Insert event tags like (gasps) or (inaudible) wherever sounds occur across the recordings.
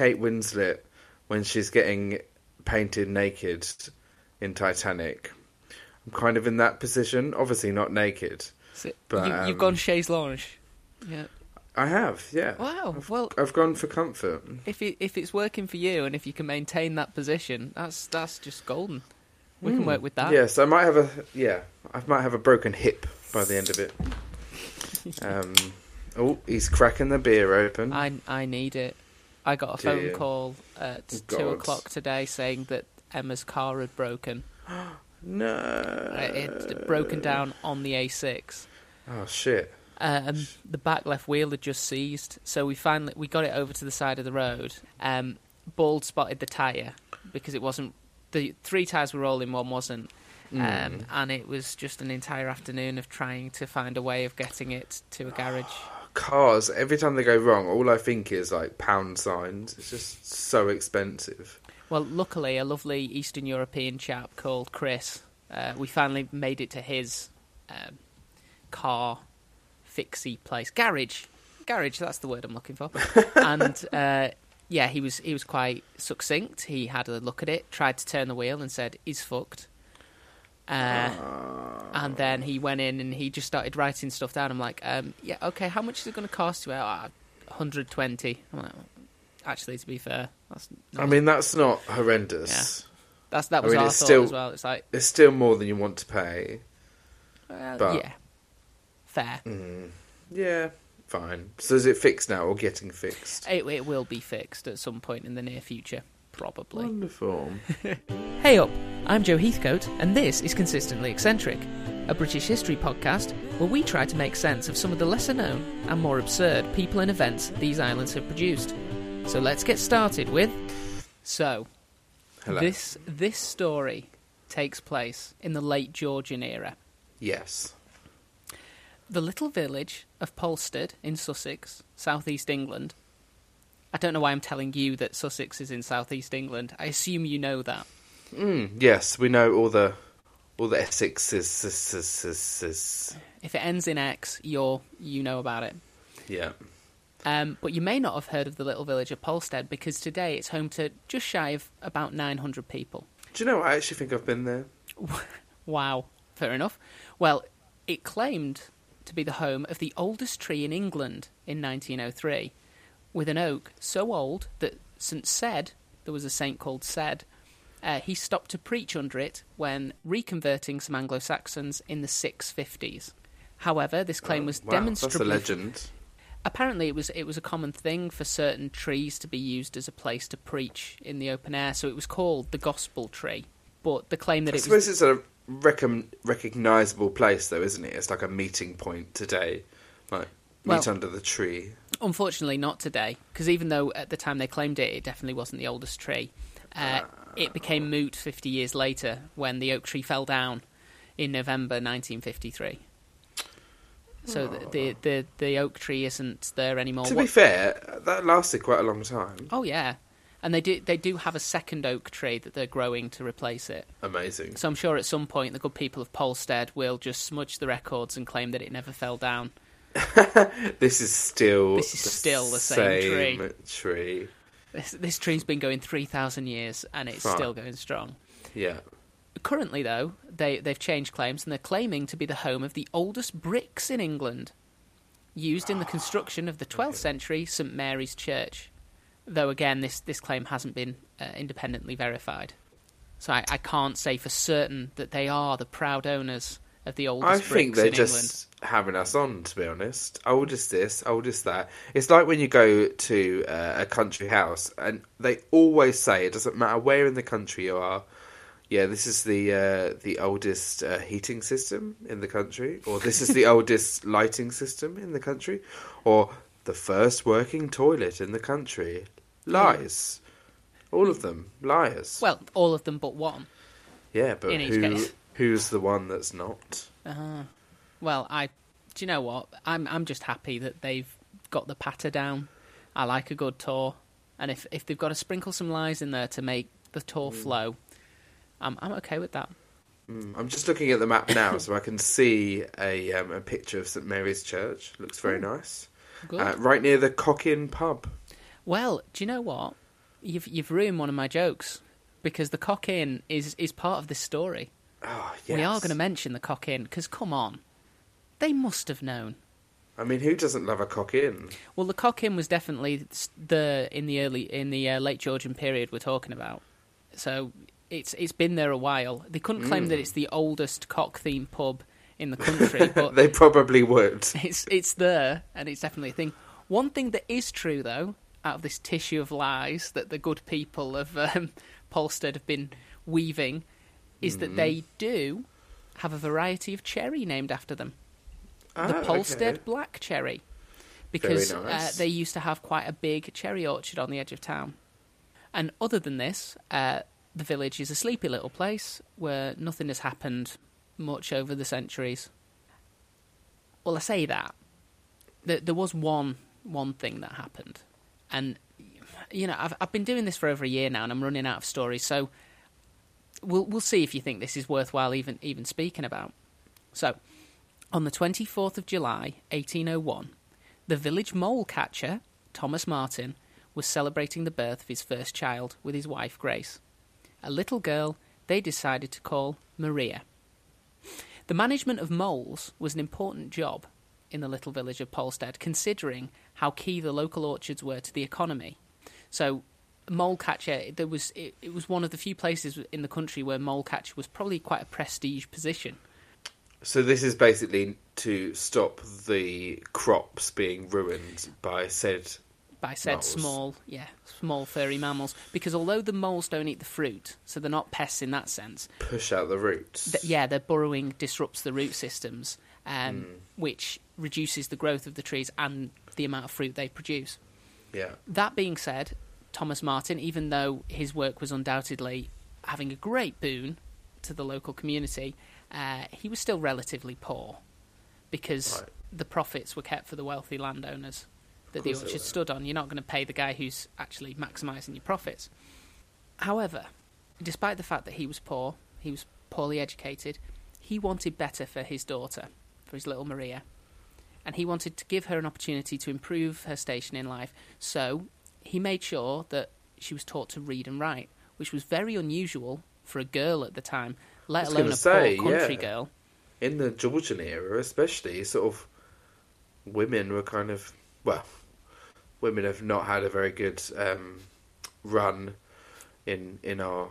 Kate Winslet when she's getting painted naked in Titanic. I'm kind of in that position. Obviously not naked. So But, you, um, you've gone chaise lounge. Yeah. I have, yeah. Wow. Well, I've gone for comfort. if it, if it's working for you and if you can maintain that position, that's that's just golden. We can work with that. Yes, I might have a yeah. I might have a broken hip by the end of it. (laughs) Um, oh, he's cracking the beer open. I I need it. I got a phone call at Oh, two God. o'clock today saying that Emma's car had broken. (gasps) no. Uh, It had broken down on the A6. Oh shit. Um, the back left wheel had just seized, so we finally we got it over to the side of the road. Um, bald spotted the tire because it wasn't the three tires were rolling, one wasn't, Hmm. um, and it was just an entire afternoon of trying to find a way of getting it to a garage. (sighs) (sighs) Cars. Every time they go wrong, all I think is like pound signs. It's just so expensive. Well, luckily, a lovely Eastern European chap called Chris. Uh, we finally made it to his um, car fixie place, garage, garage. That's the word I'm looking for. (laughs) and uh, yeah, he was he was quite succinct. He had a look at it, tried to turn the wheel, and said, "He's fucked." Uh, and then he went in and he just started writing stuff down. I'm like, um, "Yeah, okay. How much is it going to cost you?" Uh, 120. I'm like, actually, to be fair, that's I mean, that's not horrendous. that's that I was mean, our it's thought still- as well. It's like, It's still more than you want to pay. uh, But- yeah, fair. Yeah, fine. So is it fixed now or getting fixed? It, it will be fixed at some point in the near future, probably. Wonderful. (laughs) Hey up, I'm Joe Heathcote, and this is Consistently Eccentric, a British history podcast where we try to make sense of some of the lesser known and more absurd people and events these islands have produced. So let's get started with. So, Hello. this this story takes place in the late Georgian era. Yes. The little village of Polstead in Sussex, southeast England. I don't know why I'm telling you that Sussex is in southeast England. I assume you know that. Mm, yes, we know all the all the Essexes. If it ends in X, you're you know about it. Yeah. Um, but you may not have heard of the little village of Polstead because today it's home to just shy of about 900 people. Do you know? what? I actually think I've been there. (laughs) Wow, fair enough. Well, it claimed to be the home of the oldest tree in England in 1903, with an oak so old that St. Ced, there was a saint called Ced, uh, he stopped to preach under it when reconverting some Anglo Saxons in the 650s. However, this claim was Oh, wow, that's a legend. apparently it was it was a common thing for certain trees to be used as a place to preach in the open air, so it was called the gospel tree. But the claim that I it suppose was it's a recom- recognizable place, though, isn't it? It's like a meeting point today. Like meet Well- under the tree. Unfortunately not today, because even though at the time they claimed it, it definitely wasn't the oldest tree. Uh, it became moot 50 years later when the oak tree fell down in November 1953. So the, the the the oak tree isn't there anymore. To What- be fair, that lasted quite a long time. oh yeah, and they do they do have a second oak tree that they're growing to replace it. Amazing. So I'm sure at some point the good people of Polstead will just smudge the records and claim that it never fell down. (laughs) This is still This is still the same tree. tree. This, this tree's been going 3,000 years and it's still going strong. Yeah. Currently, though, they, they've changed claims and they're claiming to be the home of the oldest bricks in England, used in the construction of the (sighs) 12th century St Mary's Church. Though, again, this, this claim hasn't been uh, independently verified. So I, I can't say for certain that they are the proud owners of the oldest I think they're just England. having us on, to be honest. Oldest this, oldest that. It's like when you go to uh, a country house, and they always say it doesn't matter where in the country you are. Yeah, this is the uh, the oldest uh, heating system in the country, or this is the (laughs) oldest lighting system in the country, or the first working toilet in the country. Lies, all of them liars. Well, all of them but one. yeah, but in each who case. Who's the one that's not? Well, I do you know what? I'm I'm just happy that they've got the patter down. I like a good tour, and if if they've got to sprinkle some lies in there to make the tour flow, I'm I'm okay with that. I'm just looking at the map now, so I can see a um, a picture of St Mary's Church. Looks very nice. Good. Uh, right near the Cock Inn pub. well, do you know what? you've you've ruined one of my jokes because the cock inn is is part of this story. Oh, yes. We are going to mention the cock inn because come on, they must have known. I mean, who doesn't love a cock in? Well, the cock inn was definitely the in the early in the uh, late Georgian period we're talking about. So it's it's been there a while. They couldn't claim that it's the oldest cock themed pub in the (laughs) country, but they probably would. (laughs) it's it's there and it's definitely a thing. One thing that is true though, out of this tissue of lies that the good people of um, Polstead have been weaving, is that they do have a variety of cherry named after them. the Ah, Polstead okay. Black Cherry, because Very uh, they used to have quite a big cherry orchard on the edge of town. And other than this, uh, the village is a sleepy little place where nothing has happened much over the centuries. Well, I say that there, there was one one thing that happened, and you know I've I've been doing this for over a year now, and I'm running out of stories. So we'll we'll see if you think this is worthwhile even even speaking about. So, on the 24th of July, 1801, the village mole catcher, Thomas Martin, was celebrating the birth of his first child with his wife Grace. A little girl they decided to call Maria. The management of moles was an important job in the little village of Polstead, considering how key the local orchards were to the economy. So, mole catcher, there was it, it was one of the few places in the country where mole catcher was probably quite a prestige position. So this is basically to stop the crops being ruined by said. by said Moles. small, yeah, small furry mammals. Because although the moles don't eat the fruit, so they're not pests in that sense. Push out the roots. Th- yeah, their burrowing disrupts the root systems, um, Hmm. which reduces the growth of the trees and the amount of fruit they produce. Yeah. That being said, Thomas Martin, even though his work was undoubtedly having a great boon to the local community, uh, he was still relatively poor because Right. the profits were kept for the wealthy landowners that the orchard stood on. You're not going to pay the guy who's actually maximising your profits. However, despite the fact that he was poor, he was poorly educated, he wanted better for his daughter, for his little Maria. And he wanted to give her an opportunity to improve her station in life. So he made sure that she was taught to read and write, which was very unusual for a girl at the time, let alone a say, poor country yeah. girl. In the Georgian era, especially, sort of women were kind of well, women have not had a very good um, run in in our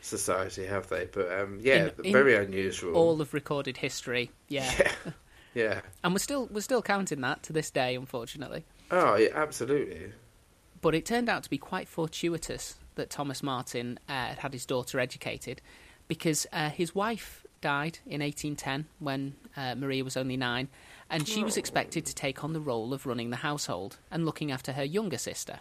society, have they? But um, yeah, In- in very unusual. All of recorded history, yeah. (laughs) yeah, yeah. And we're still we're still counting that to this day, unfortunately. Oh, yeah, absolutely. But it turned out to be quite fortuitous that Thomas Martin uh, had his daughter educated, because uh, his wife died in 1810 when uh, Maria was only nine, and she was Oh. expected to take on the role of running the household and looking after her younger sister.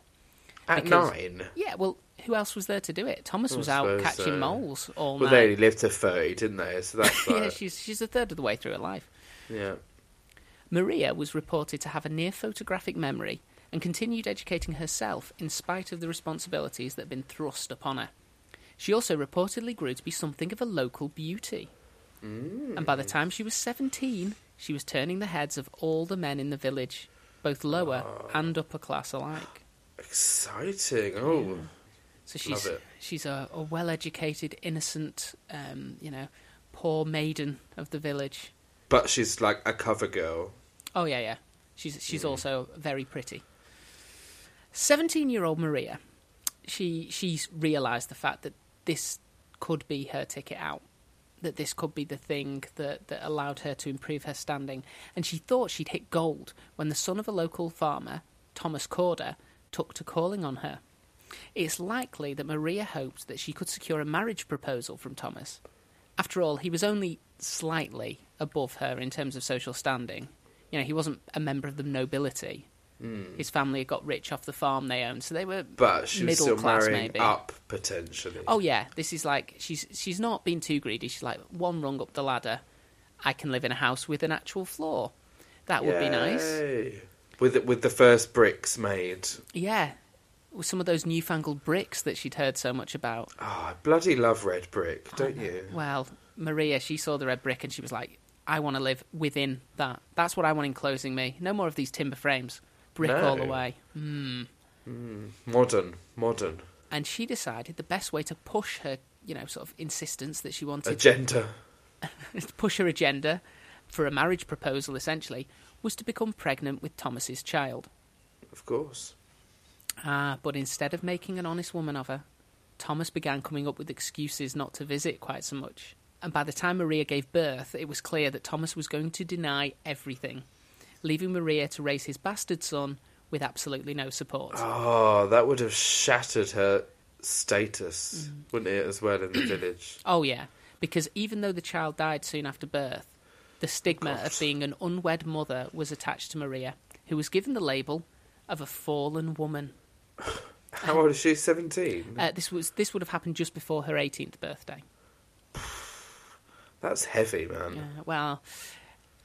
At Because- nine. Yeah, well, who else was there to do it? Thomas was out catching so. moles all Well, they only lived to thirty, didn't they? So that's (laughs) yeah, she's she's a third of the way through her life. yeah. Maria was reported to have a near photographic memory and continued educating herself in spite of the responsibilities that had been thrust upon her. She also reportedly grew to be something of a local beauty. And by the time she was 17, she was turning the heads of all the men in the village, both lower and upper class alike. Exciting. Oh, So she's she's a, a well-educated, innocent, um, you know, poor maiden of the village. but she's like a cover girl. Oh yeah, yeah. She's she's also very pretty. Seventeen-year-old Maria, she she's realised the fact that this could be her ticket out, that this could be the thing that that allowed her to improve her standing, and she thought she'd hit gold when the son of a local farmer, Thomas Corder, took to calling on her. It's likely that Maria hoped that she could secure a marriage proposal from Thomas. After all, he was only slightly above her in terms of social standing. You know, he wasn't a member of the nobility. Hmm. His family had got rich off the farm they owned, so they were But she was middle still class, marrying maybe. up potentially. Oh yeah, this is like she's she's not been too greedy. She's like one rung up the ladder. I can live in a house with an actual floor. That would be nice. With the, with the first bricks made. Yeah, with some of those newfangled bricks that she'd heard so much about. Oh, I bloody love red brick, don't you? Well, Maria, she saw the red brick and she was like, I want to live within that. That's what I want enclosing me. No more of these timber frames. Brick all the No. way. Mm. Modern, modern And she decided the best way to push her, you know, sort of insistence that she wanted agenda. to (laughs) push her agenda for a marriage proposal, essentially, was to become pregnant with Thomas's child. Of course. Ah, but instead of making an honest woman of her, Thomas began coming up with excuses not to visit quite so much. And by the time Maria gave birth, it was clear that Thomas was going to deny everything, leaving Maria to raise his bastard son with absolutely no support. Oh, that would have shattered her status, wouldn't it, as well in the (clears throat) village? Oh, yeah, because even though the child died soon after birth, the stigma God. of being an unwed mother was attached to Maria, who was given the label of a fallen woman. (laughs) How old is she? 17? Uh, this was this would have happened just before her 18th birthday. (sighs) That's heavy, man. Yeah, well,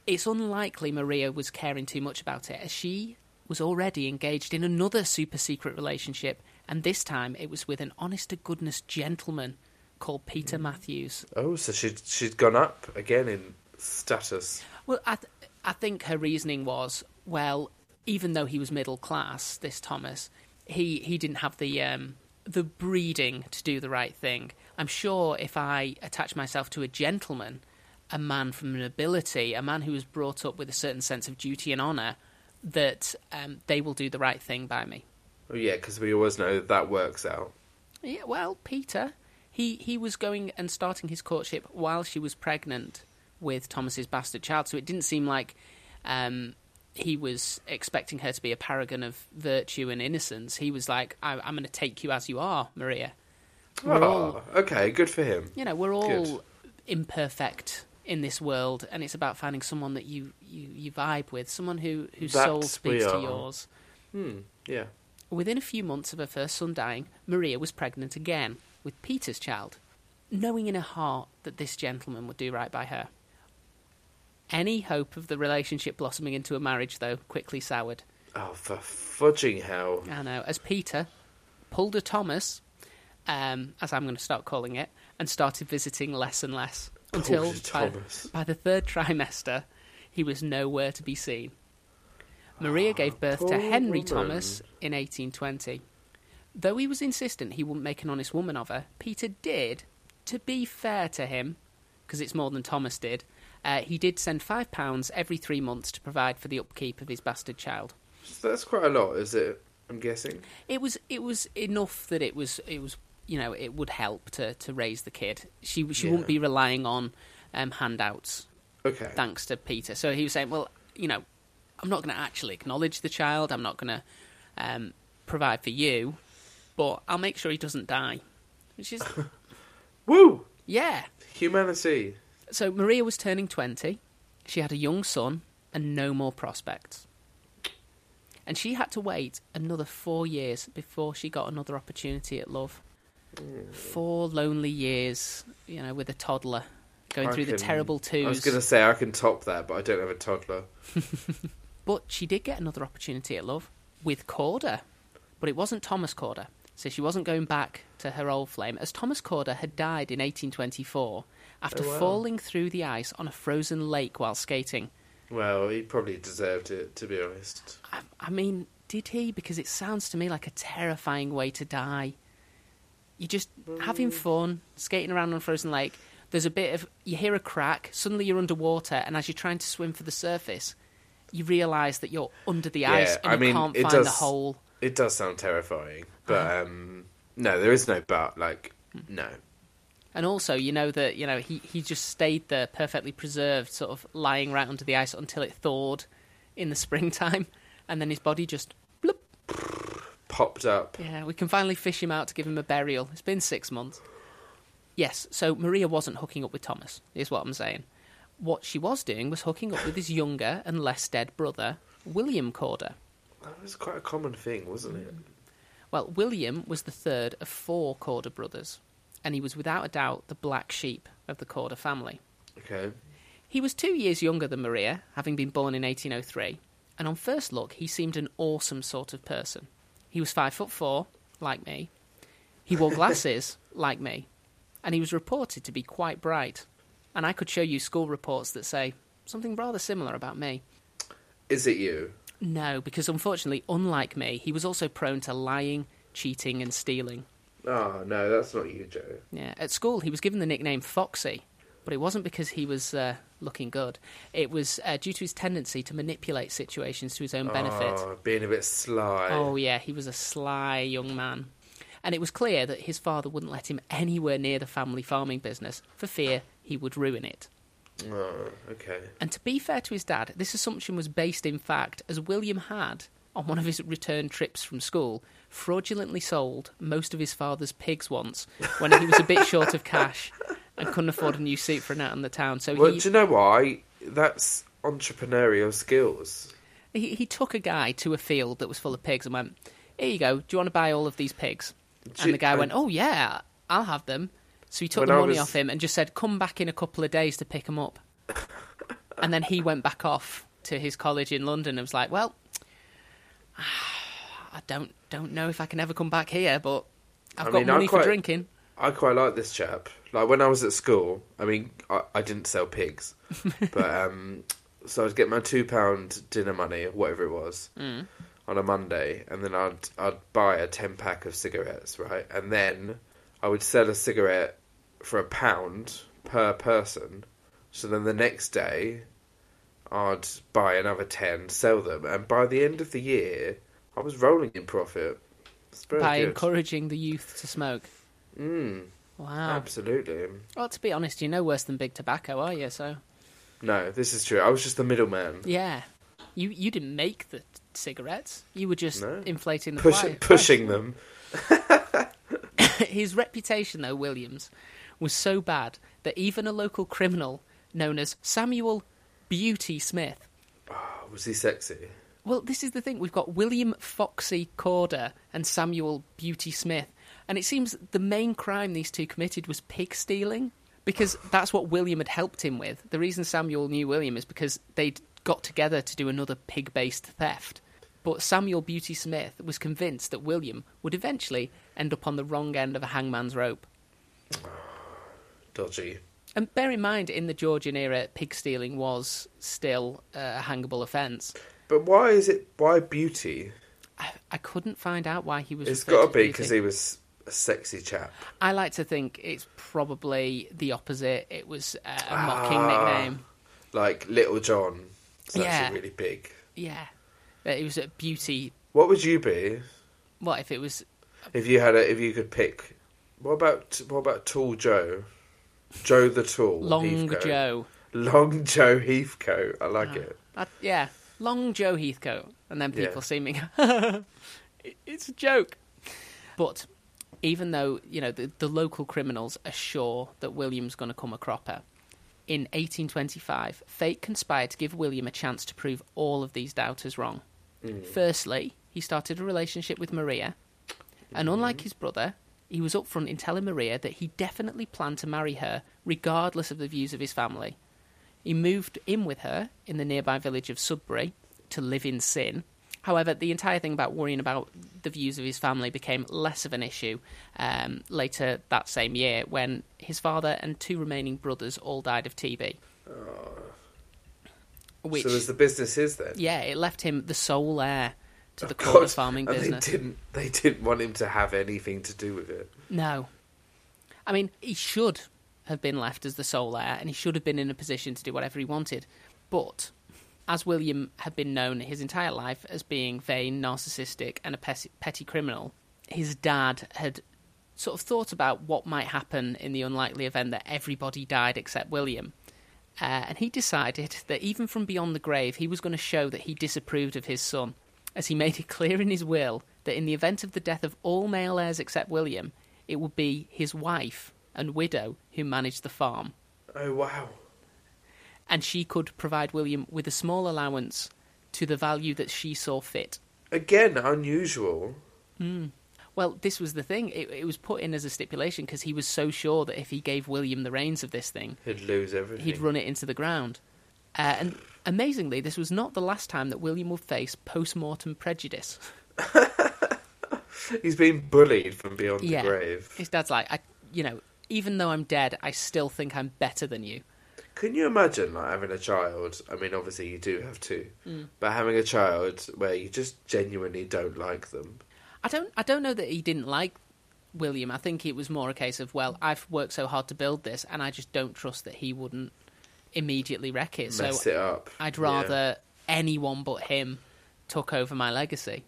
it's unlikely Maria was caring too much about it, as she was already engaged in another super secret relationship, and this time it was with an honest to goodness gentleman called Peter Matthews. Oh, so she'd, she'd gone up again in status. Well, I, th- I think her reasoning was, well, even though he was middle class, this Thomas, he, he didn't have the um, the breeding to do the right thing. I'm sure if I attach myself to a gentleman, a man from nobility, a man who was brought up with a certain sense of duty and honour, that um, they will do the right thing by me. Oh, yeah, because we always know that, that works out. Yeah, well, Peter, he, he was going and starting his courtship while she was pregnant with Thomas's bastard child, so it didn't seem like um, he was expecting her to be a paragon of virtue and innocence. He was like, I, "I'm going to take you as you are, Maria." We're Oh, all, okay, good for him. you know, we're all Good. imperfect in this world, and it's about finding someone that you, you, you vibe with, someone who whose soul speaks to yours. Hmm, yeah. Within a few months of her first son dying, Maria was pregnant again with Peter's child, knowing in her heart that this gentleman would do right by her. Any hope of the relationship blossoming into a marriage, though, quickly soured. Oh, for fudging hell. I know, as Peter pulled a Thomas, um, as I'm going to start calling it, and started visiting less and less until by, by the third trimester, he was nowhere to be seen. Maria gave birth to Henry woman. Thomas in 1820. Though he was insistent he wouldn't make an honest woman of her, Peter did, to be fair to him, because it's more than Thomas did, uh, he did send five pounds every three months to provide for the upkeep of his bastard child. So that's quite a lot, is it? I'm guessing. It was it was enough that it was it was you know it would help to, to raise the kid. She she Yeah. wouldn't be relying on um, handouts Okay. thanks to Peter. So he was saying, well, you know, I'm not going to actually acknowledge the child. I'm not going to um, provide for you, but I'll make sure he doesn't die. Which is (laughs) Woo! yeah. Humanity. So Maria was turning 20. She had a young son and no more prospects. And she had to wait another four years before she got another opportunity at love. Four lonely years, you know, with a toddler going I through the can- terrible twos. I was going to say I can top that, but I don't have a toddler. (laughs) But she did get another opportunity at love with Corder. But it wasn't Thomas Corder. So she wasn't going back to her old flame, as Thomas Corder had died in 1824 after Oh, wow. falling through the ice on a frozen lake while skating. Well, he probably deserved it, to be honest. I, I mean, did he? Because it sounds to me like a terrifying way to die. You're just having fun, skating around on frozen lake. There's a bit of, you hear a crack, suddenly you're underwater, and as you're trying to swim for the surface, you realise that you're under the ice and I you mean, can't it find the hole. It does sound terrifying, but Uh-huh. um, no, there is no but. Like, no. And also, you know that you know he he just stayed there, perfectly preserved, sort of lying right under the ice until it thawed in the (laughs) springtime, and then his body just. Popped up. Yeah, we can finally fish him out to give him a burial. It's been six months. Yes, so Maria wasn't hooking up with Thomas, is what I'm saying. What she was doing was hooking up with his younger and less dead brother, William Corder. That was quite a common thing, wasn't it? Well, William was the third of four Corder brothers, and he was without a doubt the black sheep of the Corder family. Okay. He was two years younger than Maria, having been born in 1803, and on first look, he seemed an awesome sort of person. He was five foot four, like me. He wore glasses, (laughs) like me, and he was reported to be quite bright. And I could show you school reports that say something rather similar about me. Is it you? No, because unfortunately, unlike me, he was also prone to lying, cheating, and stealing. Oh no, that's not you, Joe. Yeah, at school he was given the nickname Foxy, but it wasn't because he was uh, looking good. It was uh, due to his tendency to manipulate situations to his own benefit. Oh, being a bit sly. Oh yeah, he was a sly young man. And it was clear that his father wouldn't let him anywhere near the family farming business for fear he would ruin it. Oh, okay. And to be fair to his dad, this assumption was based in fact, as William had, on one of his return trips from school, fraudulently sold most of his father's pigs once when he was a bit short of cash and couldn't afford a new suit for an out in the town. So Well, he, do you know why? That's entrepreneurial skills. he, he took a guy to a field that was full of pigs and went, Here you go, do you want to buy all of these pigs? Do And the guy you- went, Oh, yeah, I'll have them. So he took the money was- off him and just said, Come back in a couple of days to pick them up. (laughs) and then he went back off to his college in London and was like, Well, (sighs) I don't don't know if I can ever come back here, but I've I got mean, money quite- for drinking. I quite like this chap. Like when I was at school, I mean, I, I didn't sell pigs, (laughs) but um, so I'd get my two pound dinner money, whatever it was, Mm. on a Monday, and then I'd I'd buy a ten pack of cigarettes, right, and then I would sell a cigarette for a pound per person. So then the next day, I'd buy another ten, sell them, and by the end of the year, I was rolling in profit. By good. encouraging the youth to smoke. Mm, Wow. absolutely. Well, to be honest, you're no worse than big tobacco, are you? So No, this is true. I was just the middleman. yeah, you you didn't make the cigarettes. You were just No. inflating the Push, pri- pushing them. (laughs) His reputation, though, Williams, was so bad that even a local criminal known as Samuel Beauty Smith. Oh, was he sexy? Well, this is the thing. We've got William Foxy Corder and Samuel Beauty Smith. And it seems the main crime these two committed was pig stealing because that's what William had helped him with. The reason Samuel knew William is because they'd got together to do another pig based theft. But Samuel Beauty Smith was convinced that William would eventually end up on the wrong end of a hangman's rope. Dodgy. And bear in mind, in the Georgian era, pig stealing was still uh, a hangable offence. But why is it? Why beauty? I, I couldn't find out why he was. It's got to be because he was a sexy chap. I like to think it's probably the opposite. It was uh, a mocking Ah. nickname. Like Little John. It's Yeah. actually really big. Yeah, it was a beauty. What would you be What if it was? if you had a? If you could pick. What about what about Tall Joe? Joe the Tall. Long Heathcote. Joe. Long Joe Heathcote. I like Ah. it. Yeah, Long Joe Heathcote, and then people Yeah. seeming "It- it's a joke. But even though you know the, the local criminals are sure that William's going to come a cropper, in 1825, fate conspired to give William a chance to prove all of these doubters wrong. Mm. Firstly, he started a relationship with Maria, and unlike mm. his brother, he was upfront in telling Maria that he definitely planned to marry her, regardless of the views of his family. He moved in with her in the nearby village of Sudbury to live in sin. However, the entire thing about worrying about the views of his family became less of an issue um, later that same year when his father and two remaining brothers all died of TB. Which, So as the business is then. yeah, it left him the sole heir to the Of Corder farming business. They didn't. They didn't want him to have anything to do with it. No. I mean, he should have been left as the sole heir, and he should have been in a position to do whatever he wanted. But, as William had been known his entire life as being vain, narcissistic, and a petty criminal, his dad had sort of thought about what might happen in the unlikely event that everybody died except William. Uh, and he decided that even from beyond the grave, he was going to show that he disapproved of his son, as he made it (laughs) clear in his will that in the event of the death of all male heirs except William, it would be his wife and widow who managed the farm, Oh wow! And she could provide William with a small allowance to the value that she saw fit. Again, unusual. Well, this was the thing. It, it was put in as a stipulation because he was so sure that if he gave William the reins of this thing, He'd lose everything. he'd run it into the ground. Uh, and amazingly, this was not the last time that William would face post mortem prejudice. (laughs) He's been bullied from beyond Yeah. the grave. His dad's like, I, you know, even though I'm dead, I still think I'm better than you. Can you imagine like having a child? I mean, obviously you do have two, but having a child where you just genuinely don't like them. I don't. I don't know that he didn't like William. I think it was more a case of well, I've worked so hard to build this, and I just don't trust that he wouldn't immediately wreck it. Mess so it up. I'd Yeah, rather anyone but him took over my legacy.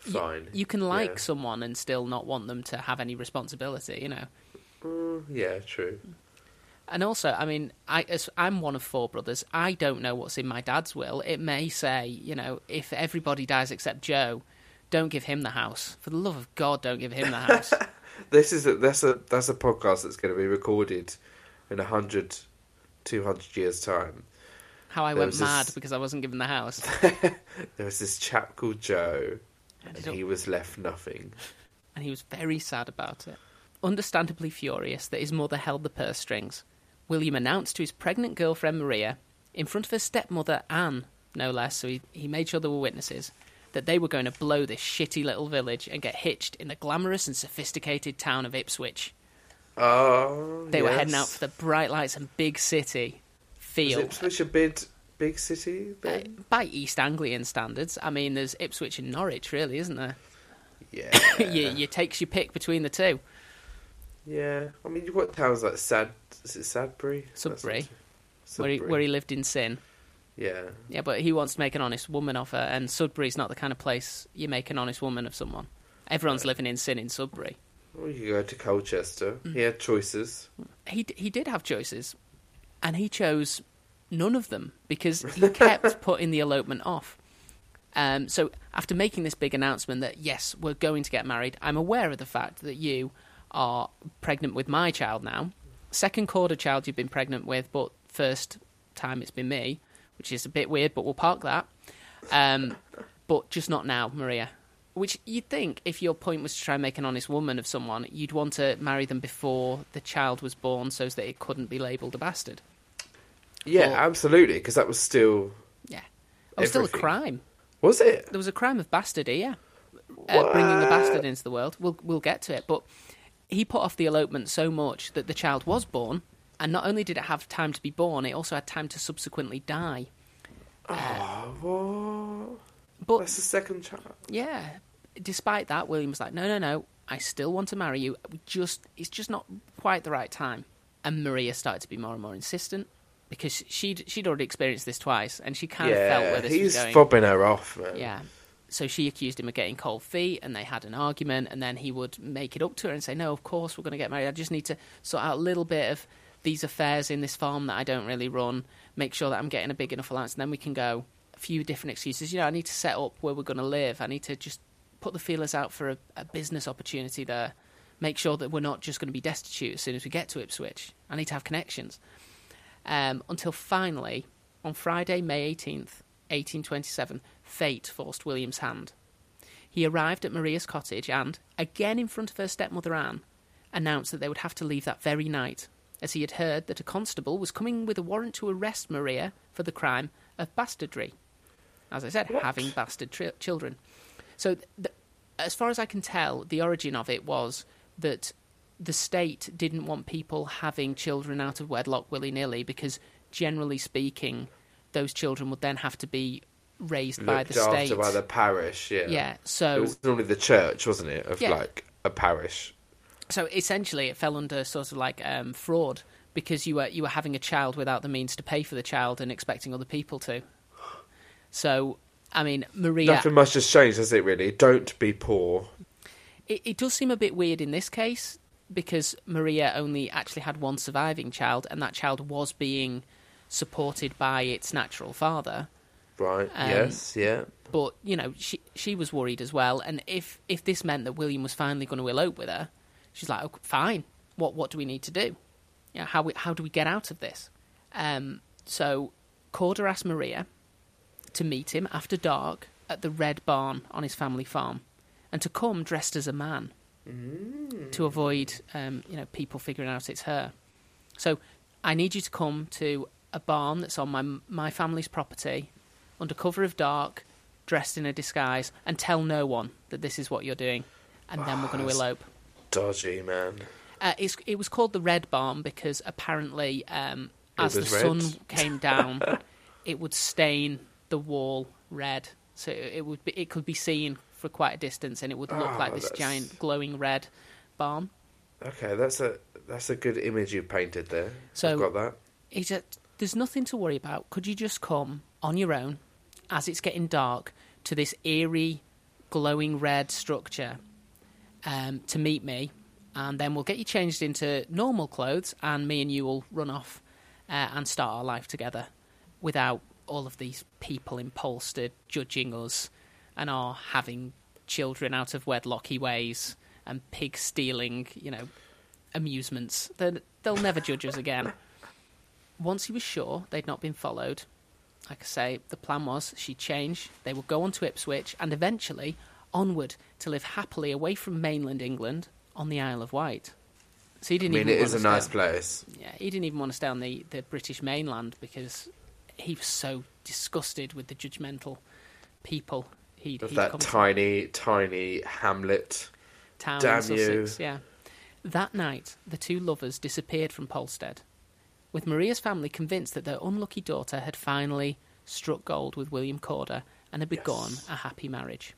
fine. You can like Yeah. someone and still not want them to have any responsibility, you know. Mm, yeah, true. And also, I mean, I as I'm one of four brothers. I don't know what's in my dad's will. It may say, you know, if everybody dies except Joe, don't give him the house. For the love of God, don't give him the house. (laughs) This is a, that's a that's a podcast that's going to be recorded in a hundred, two hundred years time. How I There went mad this- because I wasn't given the house. (laughs) There was this chap called Joe, and up- he was left nothing. and he was very sad about it. Understandably furious that his mother held the purse strings, William announced to his pregnant girlfriend Maria, in front of her stepmother Anne, no less, so he, he made sure there were witnesses, that they were going to blow this shitty little village and get hitched in the glamorous and sophisticated town of Ipswich. Oh, They were yes. heading out for the bright lights and big city feel. Is Ipswich a big big city? Uh, by East Anglian standards, I mean, there's Ipswich and Norwich, really, isn't there? yeah, (laughs) you, you takes your pick between the two. Yeah. I mean, you've got towns like Sad. Is it Sadbury? Sudbury. Where he, where he lived in sin. Yeah, Yeah, but he wants to make an honest woman of her, and Sudbury's not the kind of place you make an honest woman of someone. Everyone's living in sin in Sudbury. Well, you could go to Colchester. Mm. He had choices. He d- he did have choices, and he chose none of them because he kept (laughs) putting the elopement off. Um, so after making this big announcement that yes, we're going to get married, I'm aware of the fact that you are pregnant with my child now, second Corder child you've been pregnant with, but first time it's been me, which is a bit weird, but we'll park that. Um, but just not now, Maria. Which you'd think, if your point was to try and make an honest woman of someone, you'd want to marry them before the child was born, so that it couldn't be labelled a bastard. Yeah, Or- absolutely. Because that was still Yeah, it was still a crime. was it? There was a crime of bastardy, yeah. Uh, bringing a bastard into the world. We'll we'll get to it, but he put off the elopement so much that the child was born, and not only did it have time to be born, it also had time to subsequently die. Oh, what? But That's the second child. yeah, despite that, William was like, "No, no, no, I still want to marry you. We just it's just not quite the right time." And Maria started to be more and more insistent because she'd she'd already experienced this twice, and she kind of felt Yeah, where this he's was going. fobbing her off, man. Yeah. So she accused him of getting cold feet, and they had an argument. And then he would make it up to her and say, "No, of course we're going to get married. I just need to sort out a little bit of these affairs in this farm that I don't really run. Make sure that I'm getting a big enough allowance, and then we can go." A few different excuses. You know, I need to set up where we're going to live. I need to just put the feelers out for a, a business opportunity there. Make sure that we're not just going to be destitute as soon as we get to Ipswich. I need to have connections. Um, until finally, on Friday, May 18th, 1827, fate forced William's hand. He arrived at Maria's cottage and, again in front of her stepmother Anne, announced that they would have to leave that very night, as he had heard that a constable was coming with a warrant to arrest Maria for the crime of bastardry. As I said, What? having bastard tri- children. So, th- as far as I can tell, the origin of it was that the state didn't want people having children out of wedlock willy nilly because, generally speaking, those children would then have to be raised by the after state. by the parish, yeah. yeah, so It was normally the church, wasn't it? Of Yeah. like a parish. so essentially it fell under sort of like um, fraud because you were you were having a child without the means to pay for the child and expecting other people to. So I mean, Maria, Nothing much has changed, has it? Really? Don't be poor. it, it does seem a bit weird in this case because Maria only actually had one surviving child, and that child was being supported by its natural father. Right? Um, yes. Yeah. But you know, she she was worried as well. And if if this meant that William was finally going to elope with her, she's like, oh, fine. What what do we need to do? Yeah, how we, how do we get out of this? Um, so Corder asked Maria to meet him after dark at the Red Barn on his family farm, and to come dressed as a man to avoid um, you know people figuring out it's her. So I need you to come to a barn that's on my my family's property under cover of dark, dressed in a disguise, and tell no one that this is what you're doing, and then we're going (sighs) to elope. Dodgy man. Uh, it's, it was called the Red Barn because apparently um, as the red? sun (laughs) came down, it would stain the wall red. So it would be, it could be seen for quite a distance, and it would look Oh, like this that's- giant glowing red barn. Okay, that's a that's a good image you've painted there. So- I've got that. "There's nothing to worry about. Could you just come on your own, as it's getting dark, to this eerie, glowing red structure, um, to meet me, and then we'll get you changed into normal clothes, and me and you will run off uh, and start our life together, without all of these people in Polstead judging us and our having children out of wedlocky ways and pig stealing, you know, amusements. They'll, they'll never judge us again." once he was sure they'd not been followed, like I say, the plan was she'd change, they would go on to Ipswich, and eventually onward to live happily away from mainland England on the Isle of Wight. So he didn't mean, even it is a nice on- place. Yeah, he didn't even want to stay on the, the British mainland because he was so disgusted with the judgmental people he'd, Of he'd that come from tiny, tiny hamlet. town Damn in Sussex. you. Yeah. That night, the two lovers disappeared from Polstead, with Maria's family convinced that their unlucky daughter had finally struck gold with William Corder and had begun Yes. a happy marriage.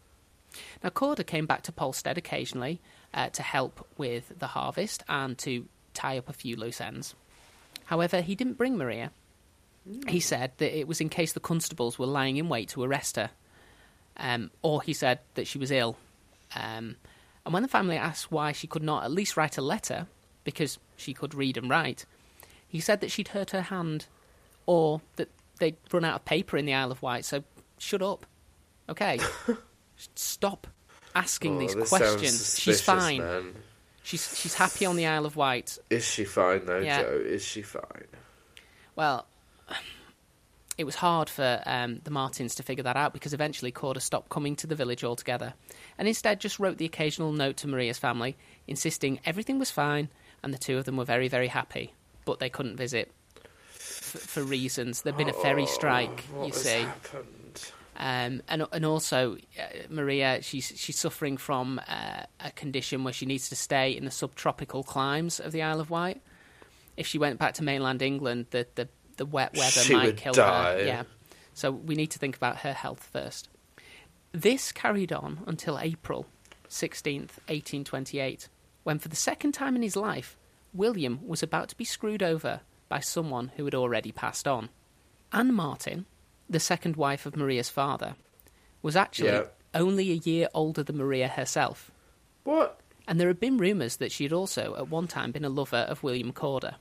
Now, Corder came back to Polstead occasionally uh, to help with the harvest and to tie up a few loose ends. However, he didn't bring Maria. He said that it was in case the constables were lying in wait to arrest her, um, or he said that she was ill. Um, and when the family asked why she could not at least write a letter, because she could read and write, he said that she'd hurt her hand, or that they'd run out of paper in the Isle of Wight. So shut up, okay? (laughs) Stop asking Oh, these questions. She's fine. Man. She's she's happy on the Isle of Wight. Is she fine though, Yeah. Joe? Is she fine? Well, (sighs) it was hard for um, the Martins to figure that out because eventually Corder stopped coming to the village altogether and instead just wrote the occasional note to Maria's family, insisting everything was fine and the two of them were very, very happy, but they couldn't visit f- for reasons. There'd been a ferry strike, Oh, What you see. happened? Um, and and also, uh, Maria, she's she's suffering from uh, a condition where she needs to stay in the subtropical climes of the Isle of Wight. If she went back to mainland England, the the, the wet weather She might kill die. her. Yeah, so we need to think about her health first. This carried on until April sixteenth, eighteen twenty-eight, when for the second time in his life, William was about to be screwed over by someone who had already passed on. Anne Martin, the second wife of Maria's father, was actually Yeah. only a year older than Maria herself, What? and there had been rumours that she had also at one time been a lover of William Corder.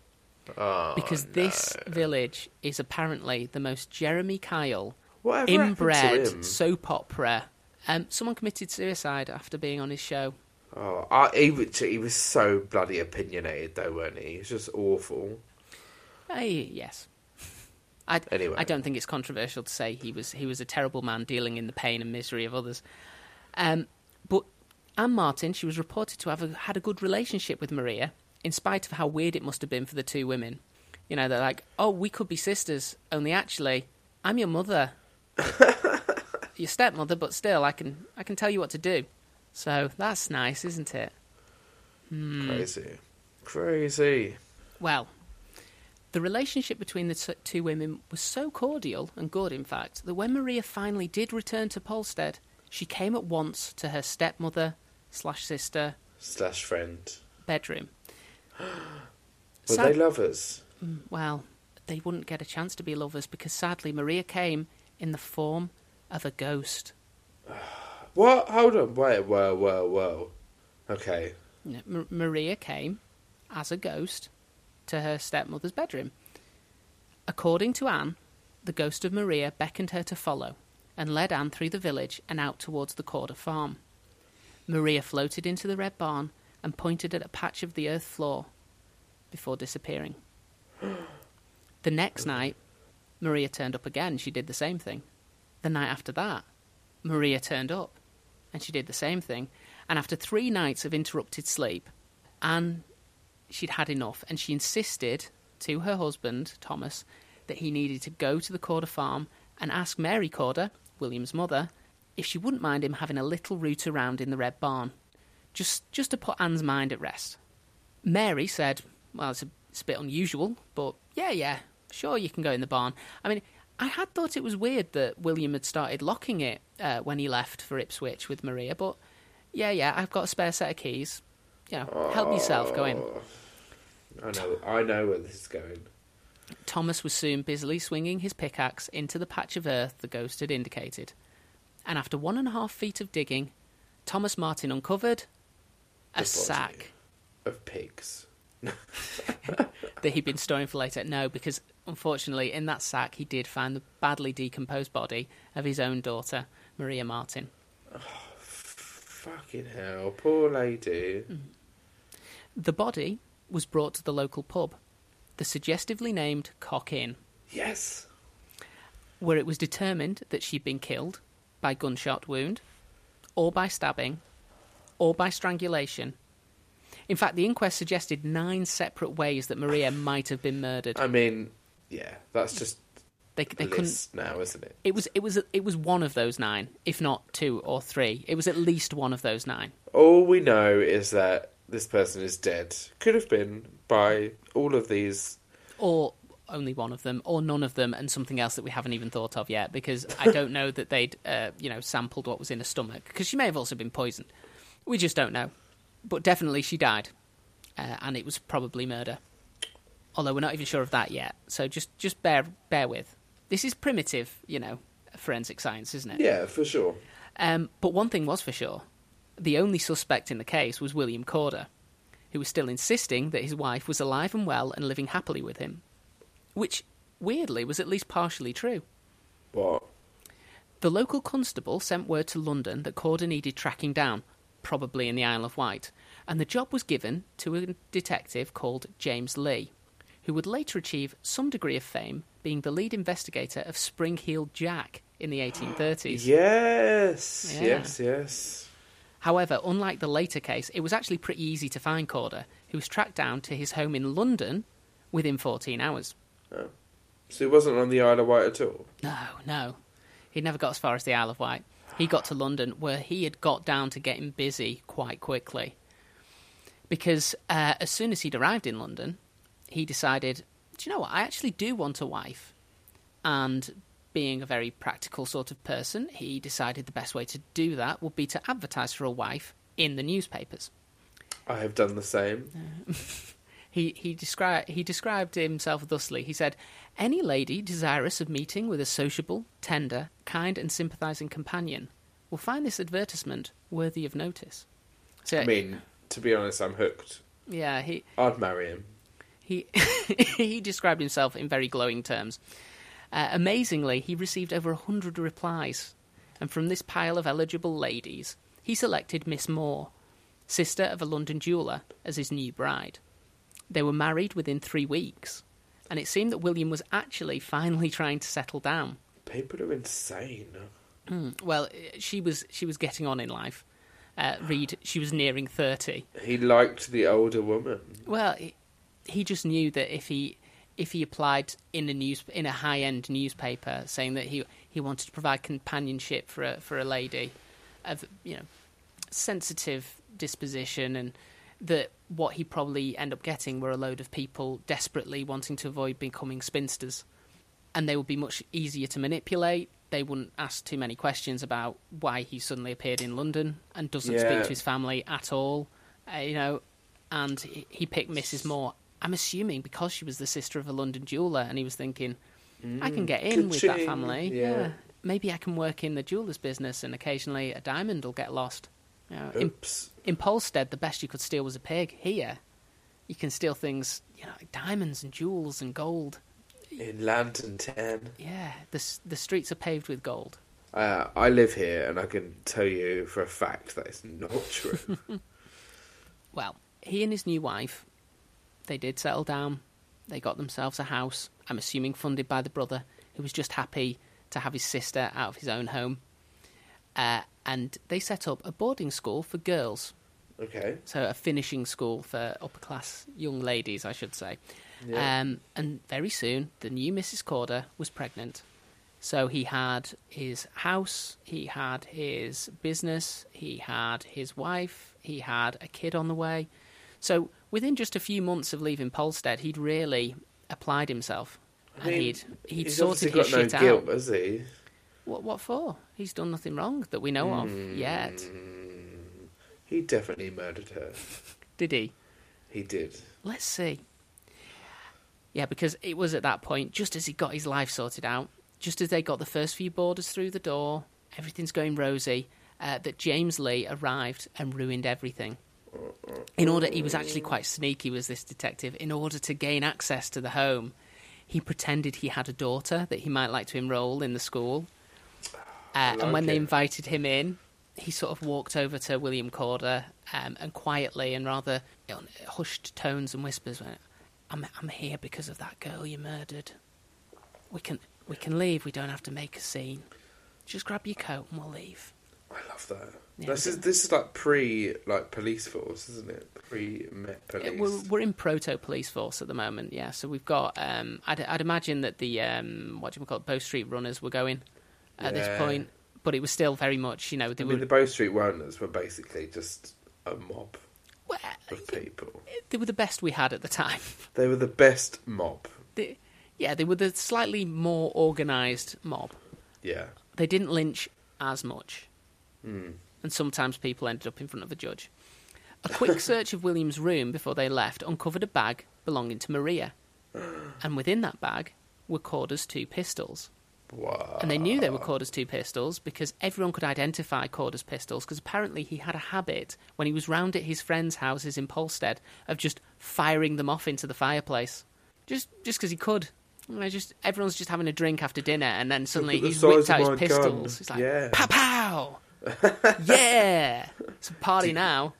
Oh, Because this village is apparently the most Jeremy Kyle Whatever inbred soap opera. Um, someone committed suicide after being on his show. Oh, I, he, was, he was so bloody opinionated, though, weren't he? He's just awful. Uh, yes. (laughs) I, Anyway. I don't think it's controversial to say he was he was a terrible man dealing in the pain and misery of others. Um, but Anne Martin, she was reported to have a, had a good relationship with Maria, in spite of how weird it must have been for the two women. You know, they're like, "Oh, we could be sisters," only actually, I'm your mother, (laughs) your stepmother, but still, I can I can tell you what to do. So that's nice, isn't it? Hmm. Crazy. Crazy. Well, the relationship between the t- two women was so cordial and good, in fact, that when Maria finally did return to Polstead, she came at once to her stepmother slash sister Slash friend. bedroom. (gasps) Were Sad- they lovers? well, they wouldn't get a chance to be lovers because sadly Maria came in the form of a ghost. (sighs) What? Hold on. Wait. Whoa, whoa, whoa. Okay. M- Maria came as a ghost to her stepmother's bedroom. According to Anne, the ghost of Maria beckoned her to follow and led Anne through the village and out towards the Corder farm. Maria floated into the red barn and pointed at a patch of the earth floor before disappearing. the next night, Maria turned up again. She did the same thing. The night after that, Maria turned up and she did the same thing. And after three nights of interrupted sleep, Anne, she'd had enough, and she insisted to her husband, Thomas, that he needed to go to the Corder farm and ask Mary Corder, William's mother, if she wouldn't mind him having a little root around in the red barn, just just to put Anne's mind at rest. Mary said, "Well, it's a, it's a bit unusual, but yeah, yeah, Sure, you can go in the barn. I mean, I had thought it was weird that William had started locking it uh, when he left for Ipswich with Maria, but yeah, yeah, I've got a spare set of keys. You know, help yourself, go in. I know. I know where this is going. Thomas was soon busily swinging his pickaxe into the patch of earth the ghost had indicated. And after one and a half feet of digging, Thomas Martin uncovered a The sack Of pigs. (laughs) (laughs) that he'd been storing for later. No, because unfortunately, in that sack, he did find the badly decomposed body of his own daughter, Maria Marten. Oh, fucking hell, poor lady. The body was brought to the local pub, the suggestively named Cock Inn, Yes. where it was determined that she'd been killed by gunshot wound, or by stabbing, or by strangulation. In fact, the inquest suggested nine separate ways that Maria might have been murdered. I mean, yeah, that's just They, they couldn't. list now, isn't it? It was it was it was one of those nine, if not two or three. It was at least one of those nine. All we know is that this person is dead. Could have been by all of these. or only one of them, or none of them, and something else that we haven't even thought of yet, because I don't know that they'd, uh, you know, sampled what was in her stomach, because she may have also been poisoned. We just don't know, but definitely she died, uh, and it was probably murder. Although we're not even sure of that yet, so just just bear bear with. This is primitive, you know, forensic science, isn't it? Yeah, for sure. Um, but one thing was for sure: the only suspect in the case was William Corder, who was still insisting that his wife was alive and well and living happily with him, which weirdly was at least partially true. What? The local constable sent word to London that Corder needed tracking down, probably in the Isle of Wight, and the job was given to a detective called James Lea, who would later achieve some degree of fame being the lead investigator of Spring Heeled Jack in the 1830s. Yes, Yeah. yes, yes. However, unlike the later case, it was actually pretty easy to find Corder, who was tracked down to his home in London within 14 hours. Oh. So he wasn't on the Isle of Wight at all. No, no. He'd never got as far as the Isle of Wight. He got to London, where he had got down to getting busy quite quickly. Because uh, as soon as he'd arrived in London, he decided, do you know what? I actually do want a wife. And being a very practical sort of person, he decided the best way to do that would be to advertise for a wife in the newspapers. I have done the same. (laughs) He he described he described himself thusly. He said, "Any lady desirous of meeting with a sociable, tender, kind, and sympathising companion will find this advertisement worthy of notice." So I mean, to be honest, I'm hooked. yeah, he I'd marry him. He (laughs) he described himself in very glowing terms. Uh, amazingly, he received over a hundred replies, and from this pile of eligible ladies, he selected Miss Moore, sister of a London jeweller, as his new bride. They were married within three weeks, and it seemed that William was actually finally (laughs) trying to settle down. People are insane. Well, uh, she was she was getting on in life. Uh, Reed, she was nearing thirty. He liked the older woman. Well, he, just knew that if he if he applied in a news in a high end newspaper saying that he he wanted to provide companionship for a for a lady of you know sensitive disposition and that what he probably end up getting were a load of people desperately wanting to avoid becoming spinsters and they would be much easier to manipulate they wouldn't ask too many questions about why he suddenly appeared in London and doesn't speak to his family at all uh, you know and he, he picked Mrs. Moore. I'm assuming because she was the sister of a London jeweller, and he was thinking, I can get in with that family. Yeah. maybe I can work in the jeweller's business, and occasionally a diamond will get lost. You know, in, Oops. in Polstead, the best you could steal was a pig. Here, you can steal things, you know, like diamonds and jewels and gold. In London 10. Yeah, the the streets are paved with gold. Uh, I live here and I can tell you for a fact that it's not true. (laughs) Well, he and his new wife, they did settle down. They got themselves a house. I'm assuming funded by the brother, who was just happy to have his sister out of his own home. Uh, and they set up a boarding school for girls, okay. so a finishing school for upper class young ladies, I should say. Yeah. Um, and very soon, the new Mrs. Corder was pregnant. So he had his house, he had his business, he had his wife, he had a kid on the way. So within just a few months of leaving Polstead, he'd really applied himself. I and mean, he'd he'd He's sorted his got no shit guilt, out. has he? What what for? He's done nothing wrong that we know of yet. Mm, He definitely murdered her. Did he? He did. Let's see. Yeah, because it was at that point, just as he got his life sorted out, just as they got the first few boarders through the door, everything's going rosy, uh, that James Lea arrived and ruined everything. In order, he was actually quite sneaky, was this detective. In order to gain access to the home, he pretended he had a daughter that he might like to enrol in the school. Uh, and like when they invited him in, he sort of walked over to William Corder um, and quietly and rather you know, hushed tones and whispers went, I'm, I'm here because of that girl you murdered. We can we can leave. We don't have to make a scene. Just grab your coat and we'll leave. I love that. Yeah, this is this is like pre like police force, isn't it? Pre Met police. We're, we're in proto police force at the moment, yeah. So we've got. Um, I'd, I'd imagine that the um, what do you call it, Bow Street Runners were going at Yeah. this point, but it was still very much, you know, I mean, were the Bow Street Runners were basically just a mob well, of people. they were the best we had at the time. (laughs) They were the best mob. They, yeah, they were the slightly more organised mob. Yeah. They didn't lynch as much, Mm. And sometimes people ended up in front of a judge. A quick (laughs) search of William's room before they left uncovered a bag belonging to Maria, and within that bag were Corder's two pistols. Wow. And they knew they were Corder's two pistols because everyone could identify Corder's pistols because apparently he had a habit when he was round at his friends' houses in Polstead of just firing them off into the fireplace. Just just because he could. You know, just everyone's just having a drink after dinner and then suddenly (laughs) the he's whipped out his pistols. gun. He's like, Yeah. pow pow! Yeah! It's a party now.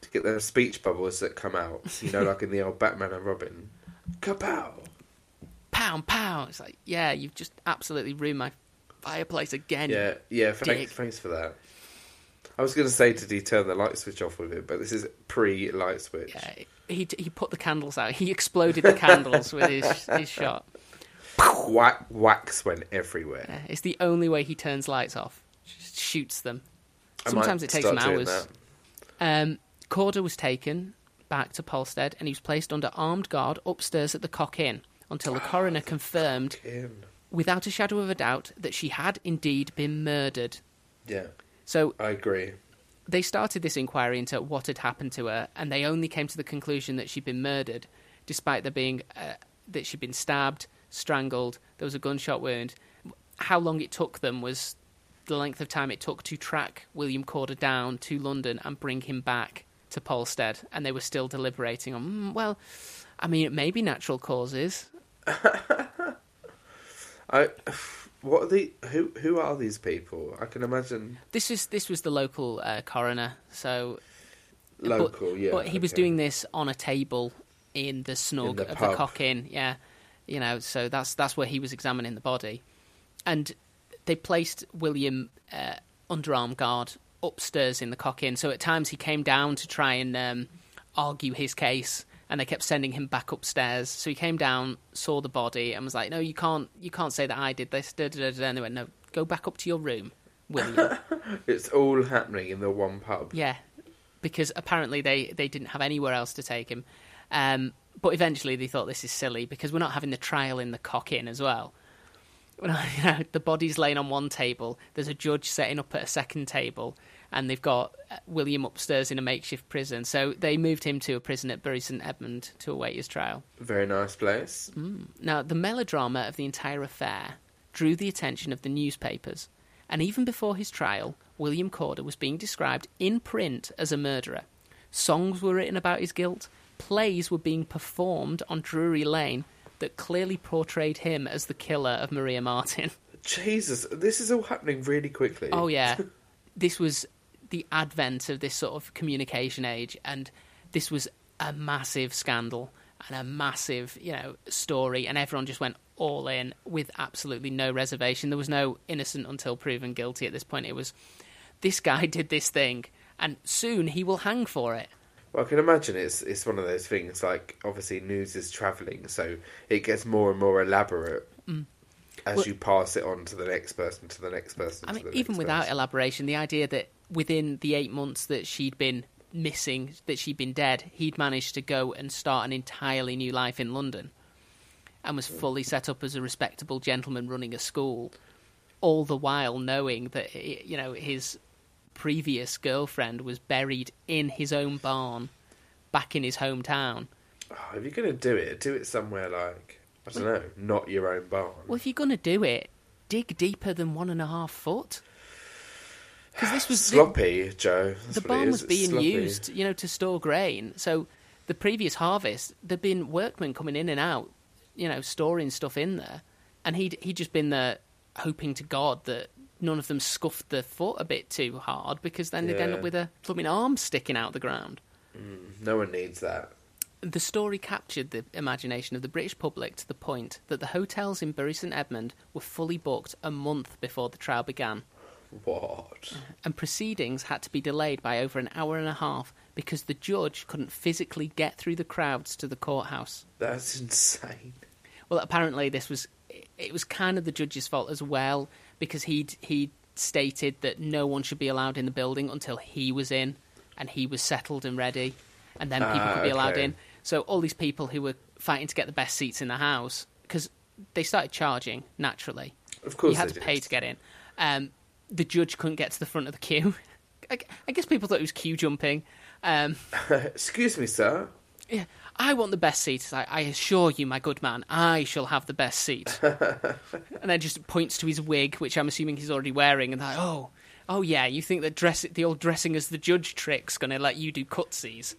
to get those speech bubbles that come out. You know, like in the old Batman and Robin. Kapow! Pound, pound. It's like, yeah, you've just absolutely ruined my fireplace again. Yeah, yeah. Thanks, thanks for that. I was going to say, did he turn the light switch off with it? But this is pre-light switch. Yeah, he he put the candles out. He exploded the candles with his his shot. (laughs) Whack, wax went everywhere. Yeah, it's the only way he turns lights off. Just shoots them. I Sometimes it takes doing hours. Um, Corder was taken back to Polstead and he was placed under armed guard upstairs at the Cock Inn until the coroner confirmed, without a shadow of a doubt, that she had indeed been murdered. Yeah, So I agree. they started this inquiry into what had happened to her, and they only came to the conclusion that she'd been murdered, despite there being uh, that she'd been stabbed, strangled, there was a gunshot wound. How long it took them was the length of time it took to track William Corder down to London and bring him back to Polstead, and they were still deliberating on. "Mm, well, I mean, it may be natural causes. (laughs) I. What are the who? Who are these people? I can imagine This is this was the local uh, coroner, so local. but, yeah, but he was doing this on a table in the snug In the of pub. the Cock Inn. Yeah, you know, so that's that's where he was examining the body, and they placed William uh, under armed guard upstairs in the Cock Inn. So at times he came down to try and um, argue his case. And they kept sending him back upstairs. So he came down, saw the body, and was like, "No, you can't. You can't say that I did this." Da, da, da, da. And they went, "No, go back up to your room, William." (laughs) It's all happening in the one pub. Yeah, because apparently they, they didn't have anywhere else to take him. Um, but eventually they thought this is silly because we're not having the trial in the Cock Inn as well. (laughs) You know, the body's laying on one table. There's a judge setting up at a second table, and they've got uh, William upstairs in a makeshift prison. So they moved him to a prison at Bury St Edmund to await his trial. Very nice place. Now, the melodrama of the entire affair drew the attention of the newspapers, and even before his trial, William Corder was being described in print as a murderer. Songs were written about his guilt, plays were being performed on Drury Lane that clearly portrayed him as the killer of Maria Marten. (laughs) Jesus, this is all happening really quickly. Oh yeah, (laughs) this was the advent of this sort of communication age, and this was a massive scandal and a massive, you know, story, and everyone just went all in with absolutely no reservation. There was no innocent until proven guilty at this point. It was this guy did this thing, and soon he will hang for it. Well, I can imagine it's it's one of those things. Like obviously, news is travelling, so it gets more and more elaborate as Mm. Well- you pass it on to the next person, to the next person. I to mean, even without person. elaboration, the idea that within the eight months that she'd been missing, that she'd been dead, he'd managed to go and start an entirely new life in London. and was fully set up as a respectable gentleman running a school, all the while knowing that you know his previous girlfriend was buried in his own barn back in his hometown. Oh, if you're going to do it, do it somewhere like, I don't know, not your own barn. Well, if you're going to do it, dig deeper than one and a half foot. Because this was sloppy, Joe. That's the barn was being sloppy. used, you know, to store grain. So the previous harvest, there'd been workmen coming in and out, you know, storing stuff in there, and he'd he'd just been there hoping to God that none of them scuffed their foot a bit too hard, because then they'd end Yeah. up with a blooming arm sticking out the ground. Mm, no one needs that. The story captured the imagination of the British public to the point that the hotels in Bury St Edmund were fully booked a month before the trial began, What? and proceedings had to be delayed by over an hour and a half because the judge couldn't physically get through the crowds to the courthouse. That's (laughs) insane. Well, apparently this was it was kind of the judge's fault as well because he'd he stated that no one should be allowed in the building until he was in and he was settled and ready, and then people Ah, could be allowed in. So all these people who were fighting to get the best seats in the house because they started charging naturally. Of course you had to did. pay to get in. Um, the judge couldn't get to the front of the queue. (laughs) I, I guess people thought it was queue jumping. Um, (laughs) Excuse me, sir. yeah, I want the best seat. I, I assure you, my good man, I shall have the best seat. (laughs) and then just points to his wig, which I'm assuming he's already wearing, and like, oh, oh yeah, you think that dress the old dressing as the judge trick's going to let you do cutsies?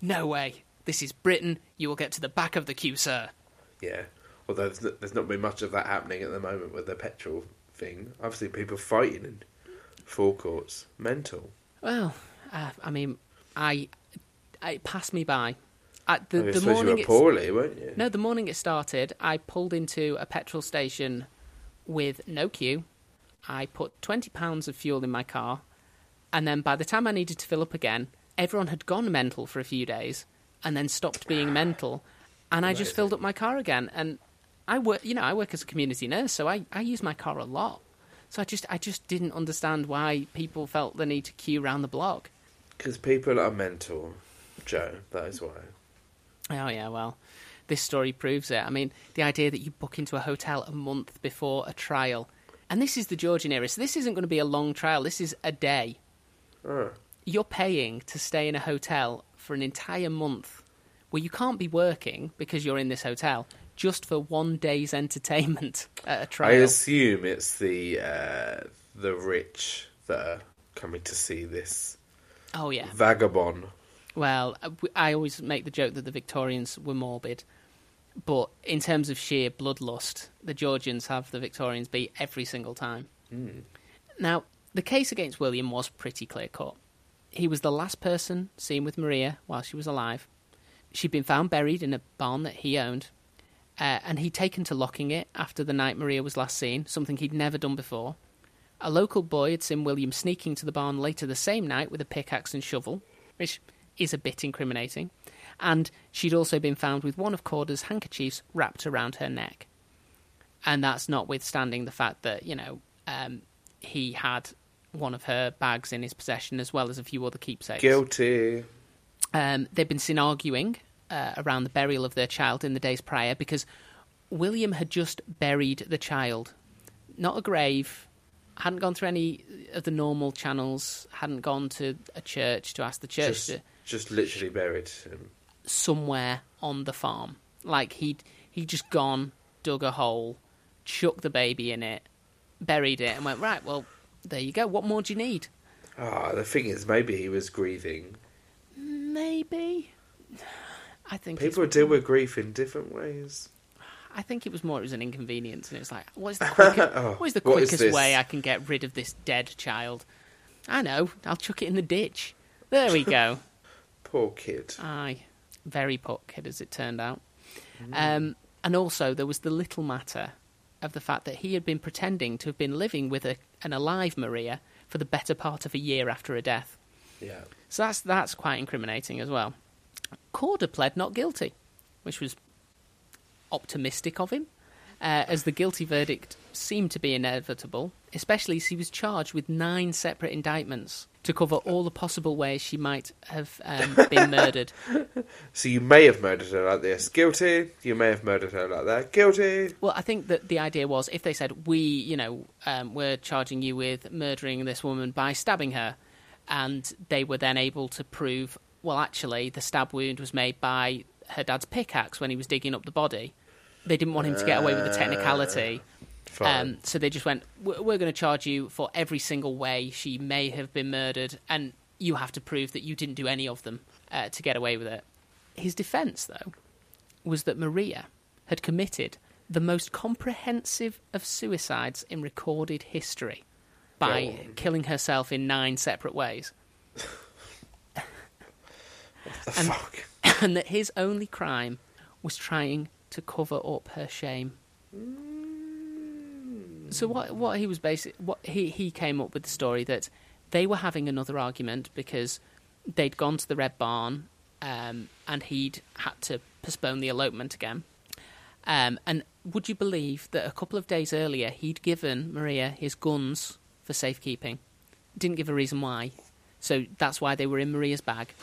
No way. This is Britain. You will get to the back of the queue, sir. Yeah. Although there's not, there's not been much of that happening at the moment with the petrol thing. I've seen people fighting in forecourts. Mental. Well, uh, I mean, I, I it passed me by. At the, I the suppose you morning were it's- poorly, weren't you? No, the morning it started, I pulled into a petrol station with no queue. I put twenty pounds of fuel in my car, and then by the time I needed to fill up again, everyone had gone mental for a few days, and then stopped being mental, and I just filled up my car again. And I work, you know, I work as a community nurse, so I, I use my car a lot. So I just I just didn't understand why people felt the need to queue around the block. Because people are mental, Joe. That is why. Oh yeah, well, this story proves it. I mean, the idea that you book into a hotel a month before a trial, and this is the Georgian era, so this isn't going to be a long trial. This is a day. Oh. You're paying to stay in a hotel for an entire month, where you can't be working because you're in this hotel, just for one day's entertainment (laughs) at a trial. I assume it's the uh, the rich that are coming to see this Oh yeah. vagabond. Well, I- I always make the joke that the Victorians were morbid, but in terms of sheer bloodlust, the Georgians have the Victorians beat every single time. Now, the case against William was pretty clear cut. He was the last person seen with Maria while she was alive. She'd been found buried in a barn that he owned, uh, and he'd taken to locking it after the night Maria was last seen, something he'd never done before. A local boy had seen William sneaking to the barn later the same night with a pickaxe and shovel, which is a bit incriminating. And she'd also been found with one of Corder's handkerchiefs wrapped around her neck. And that's notwithstanding the fact that, you know, um, he had one of her bags in his possession as well as a few other keepsakes. Guilty. Um, they'd been seen arguing uh, around the burial of their child in the days prior because William had just buried the child. Not a grave, hadn't gone through any of the normal channels, hadn't gone to a church to ask the church Just, to just literally buried him. somewhere on the farm. Like he'd he'd just gone, dug a hole, chucked the baby in it, buried it, and went right. Well, there you go. What more do you need? Ah, the thing is, maybe he was grieving. Maybe. I think People deal with grief in different ways. I think it was more it was an inconvenience, and it's like, what is (laughs) the quickest, Oh, what is the quickest way I can get rid of this dead child? I know. I'll chuck it in the ditch. There we go. (laughs) Poor kid. Aye, very poor kid as it turned out. Mm. Um, and also there was the little matter of the fact that he had been pretending to have been living with a, an alive Maria for the better part of a year after her death. Yeah. So that's that's quite incriminating as well. Corder pled not guilty, which was optimistic of him, uh, as the guilty verdict seemed to be inevitable, especially as he was charged with nine separate indictments to cover all the possible ways she might have um, been (laughs) murdered. So you may have murdered her like this. Guilty. You may have murdered her like that. Guilty. Well, I think that the idea was if they said, we, you know, um, we're charging you with murdering this woman by stabbing her, and they were then able to prove, well, actually, the stab wound was made by her dad's pickaxe when he was digging up the body. They didn't want him to get away with the technicality. Fine. Um, so they just went, we're, we're going to charge you for every single way she may have been murdered, and you have to prove that you didn't do any of them uh, to get away with it. His defence, though, was that Maria had committed the most comprehensive of suicides in recorded history by killing herself in nine separate ways, the and- fuck. (laughs) and that his only crime was trying to cover up her shame. So what what he was basic what he he came up with the story that they were having another argument because they'd gone to the Red Barn um, and he'd had to postpone the elopement again. Um, and would you believe that a couple of days earlier he'd given Maria his guns for safekeeping? Didn't give a reason why. So that's why they were in Maria's bag.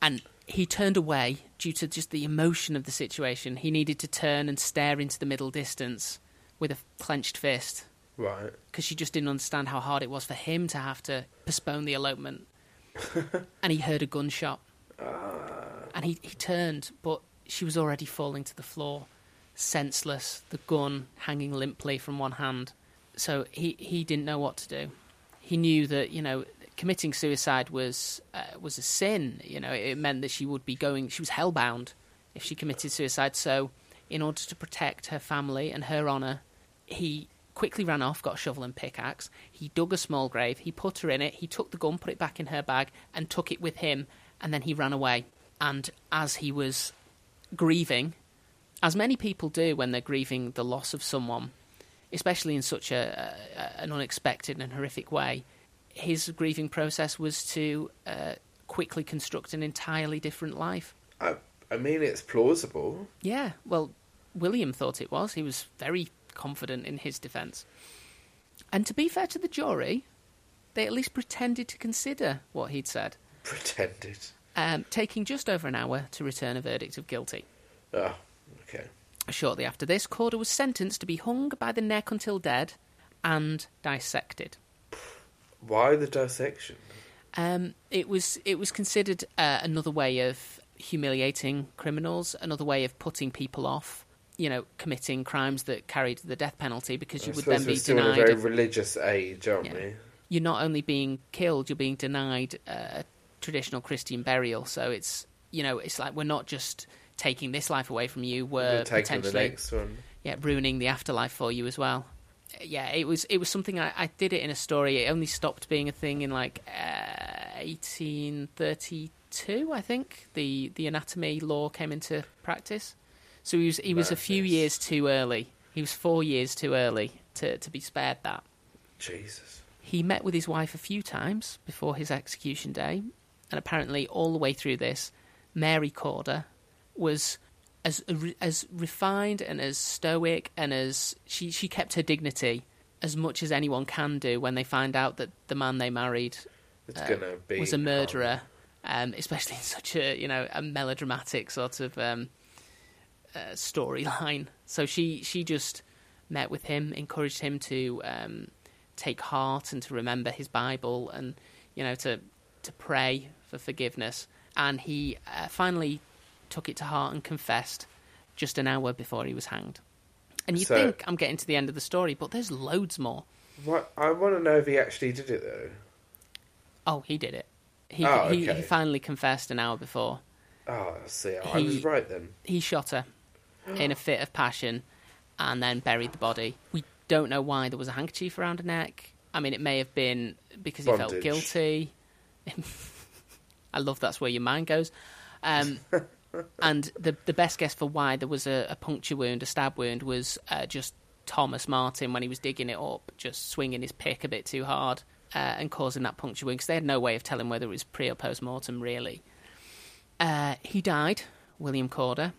And he turned away due to just the emotion of the situation. He needed to turn and stare into the middle distance with a clenched fist Right. because she just didn't understand how hard it was for him to have to postpone the elopement. (laughs) and he heard a gunshot. And he, he turned, but she was already falling to the floor, senseless, the gun hanging limply from one hand. So he, he didn't know what to do. He knew that, you know, committing suicide was uh, was a sin. You know, it meant that she would be going, she was hellbound if she committed suicide. So, in order to protect her family and her honour, he quickly ran off, got a shovel and pickaxe. He dug a small grave, he put her in it, he took the gun, put it back in her bag, and took it with him, and then he ran away. And as he was grieving, as many people do when they're grieving the loss of someone, especially in such a, a an unexpected and horrific way, his grieving process was to uh, quickly construct an entirely different life. I, I mean, it's plausible. Yeah, well, William thought it was. He was very confident in his defence. And to be fair to the jury, they at least pretended to consider what he'd said, Pretended. um, taking just over an hour to return a verdict of guilty. Oh, okay. Shortly after this, Corder was sentenced to be hung by the neck until dead and dissected. Why the dissection? Um, it was it was considered uh, another way of humiliating criminals, another way of putting people off, you know, committing crimes that carried the death penalty because you I would then we're be still in a denied. very religious age, aren't Yeah. we? You're not only being killed, you're being denied uh, a traditional Christian burial. So it's you know, it's like we're not just taking this life away from you, we're, potentially next one. yeah, ruining the afterlife for you as well. Yeah, it was it was something I, I did it in a story. It only stopped being a thing in like uh, 1832, I think. The the anatomy law came into practice. So he was he was a few years too early. He was four years too early to to be spared that. Jesus. He met with his wife a few times before his execution day, and apparently all the way through this, Mary Corder was as as refined and as stoic and as she she kept her dignity as much as anyone can do when they find out that the man they married It's uh, gonna be was a murderer, um, especially in such a you know a melodramatic sort of um, uh, storyline. So she she just met with him, encouraged him to um, take heart and to remember his Bible and you know to to pray for forgiveness. And he uh, finally took it to heart and confessed just an hour before he was hanged. And you So- think I'm getting to the end of the story, but there's loads more. What? I want to know if he actually did it though. Oh, he did it. He, Oh, he, he finally confessed an hour before. Oh, see, I He- was right then. He shot her in a fit of passion and then buried the body. We don't know why there was a handkerchief around her neck. I mean, it may have been because he felt Bondage. guilty. (laughs) I love that's where your mind goes. Um, (laughs) and the the best guess for why there was a, a puncture wound, a stab wound, was uh, just Thomas Marten when he was digging it up, just swinging his pick a bit too hard uh, and causing that puncture wound because they had no way of telling whether it was pre or post mortem, really. Uh, he died, William Corder,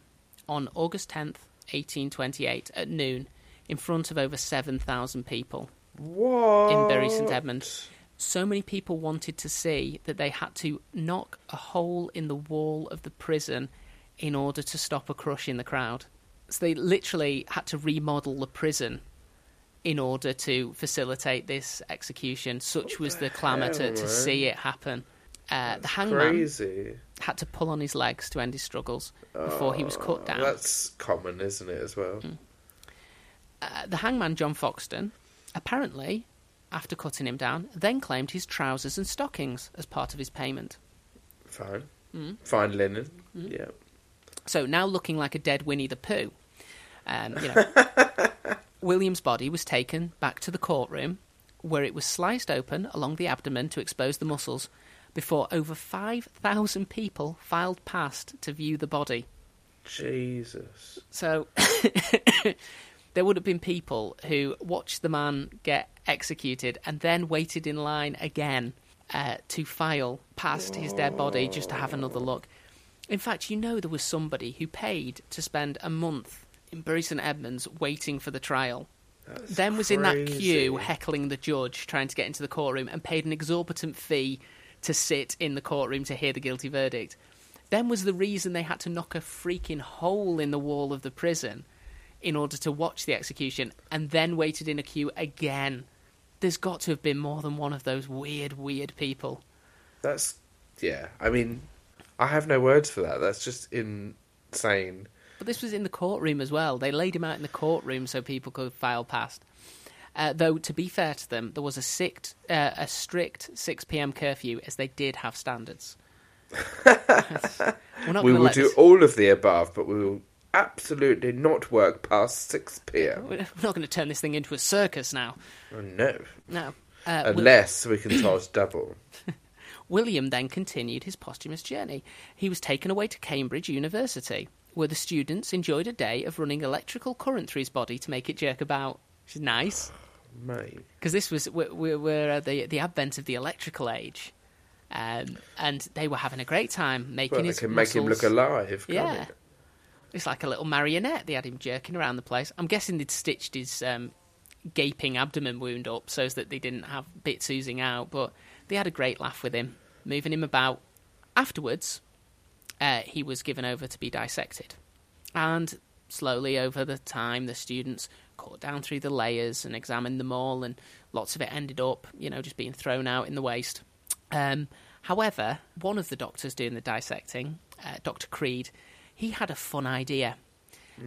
on August 10th, 1828, at noon, in front of over 7,000 people. What? in Bury St Edmund. So many people wanted to see that they had to knock a hole in the wall of the prison in order to stop a crush in the crowd. So they literally had to remodel the prison in order to facilitate this execution. Such was the clamour to, to see it happen. Uh, the hangman Crazy. Had to pull on his legs to end his struggles before he was cut down. That's common, isn't it, as well? Uh, the hangman, John Foxton, apparently, after cutting him down, then claimed his trousers and stockings as part of his payment. Fine. Mm. Fine linen. Yeah. So now looking like a dead Winnie the Pooh, um, you know, (laughs) William's body was taken back to the courtroom, where it was sliced open along the abdomen to expose the muscles, before over five thousand people filed past to view the body. Jesus. So (coughs) there would have been people who watched the man get executed and then waited in line again uh, to file past his dead body just to have another look. In fact, you know there was somebody who paid to spend a month in Bury St Edmunds waiting for the trial. That's then was in that queue heckling the judge trying to get into the courtroom and paid an exorbitant fee to sit in the courtroom to hear the guilty verdict. Then was the reason they had to knock a freaking hole in the wall of the prison in order to watch the execution and then waited in a queue again. There's got to have been more than one of those weird, weird people. That's yeah. I mean, I have no words for that. That's just insane. But this was in the courtroom as well. They laid him out in the courtroom so people could file past. Uh, though, to be fair to them, there was a, sict, uh, a strict 6 p.m. curfew, as they did have standards. (laughs) We will do this- all of the above, but we will absolutely not work past six p.m. We're not going to turn this thing into a circus now. Oh, no, No. Uh, unless we can charge (coughs) double. William then continued his posthumous journey. He was taken away to Cambridge University, where the students enjoyed a day of running electrical current through his body to make it jerk about, which is nice. Mate, because this was we're, we're, we're at the the advent of the electrical age, um, and they were having a great time making well, his can make him look muscles- alive. Yeah, it? it's like a little marionette. They had him jerking around the place. I'm guessing they'd stitched his um, gaping abdomen wound up so that they didn't have bits oozing out. But they had a great laugh with him, moving him about. Afterwards, uh, he was given over to be dissected, and slowly over the time, the students cut down through the layers and examined them all, and lots of it ended up, you know, just being thrown out in the waste. Um, however, one of the doctors doing the dissecting, uh, Dr. Creed, he had a fun idea.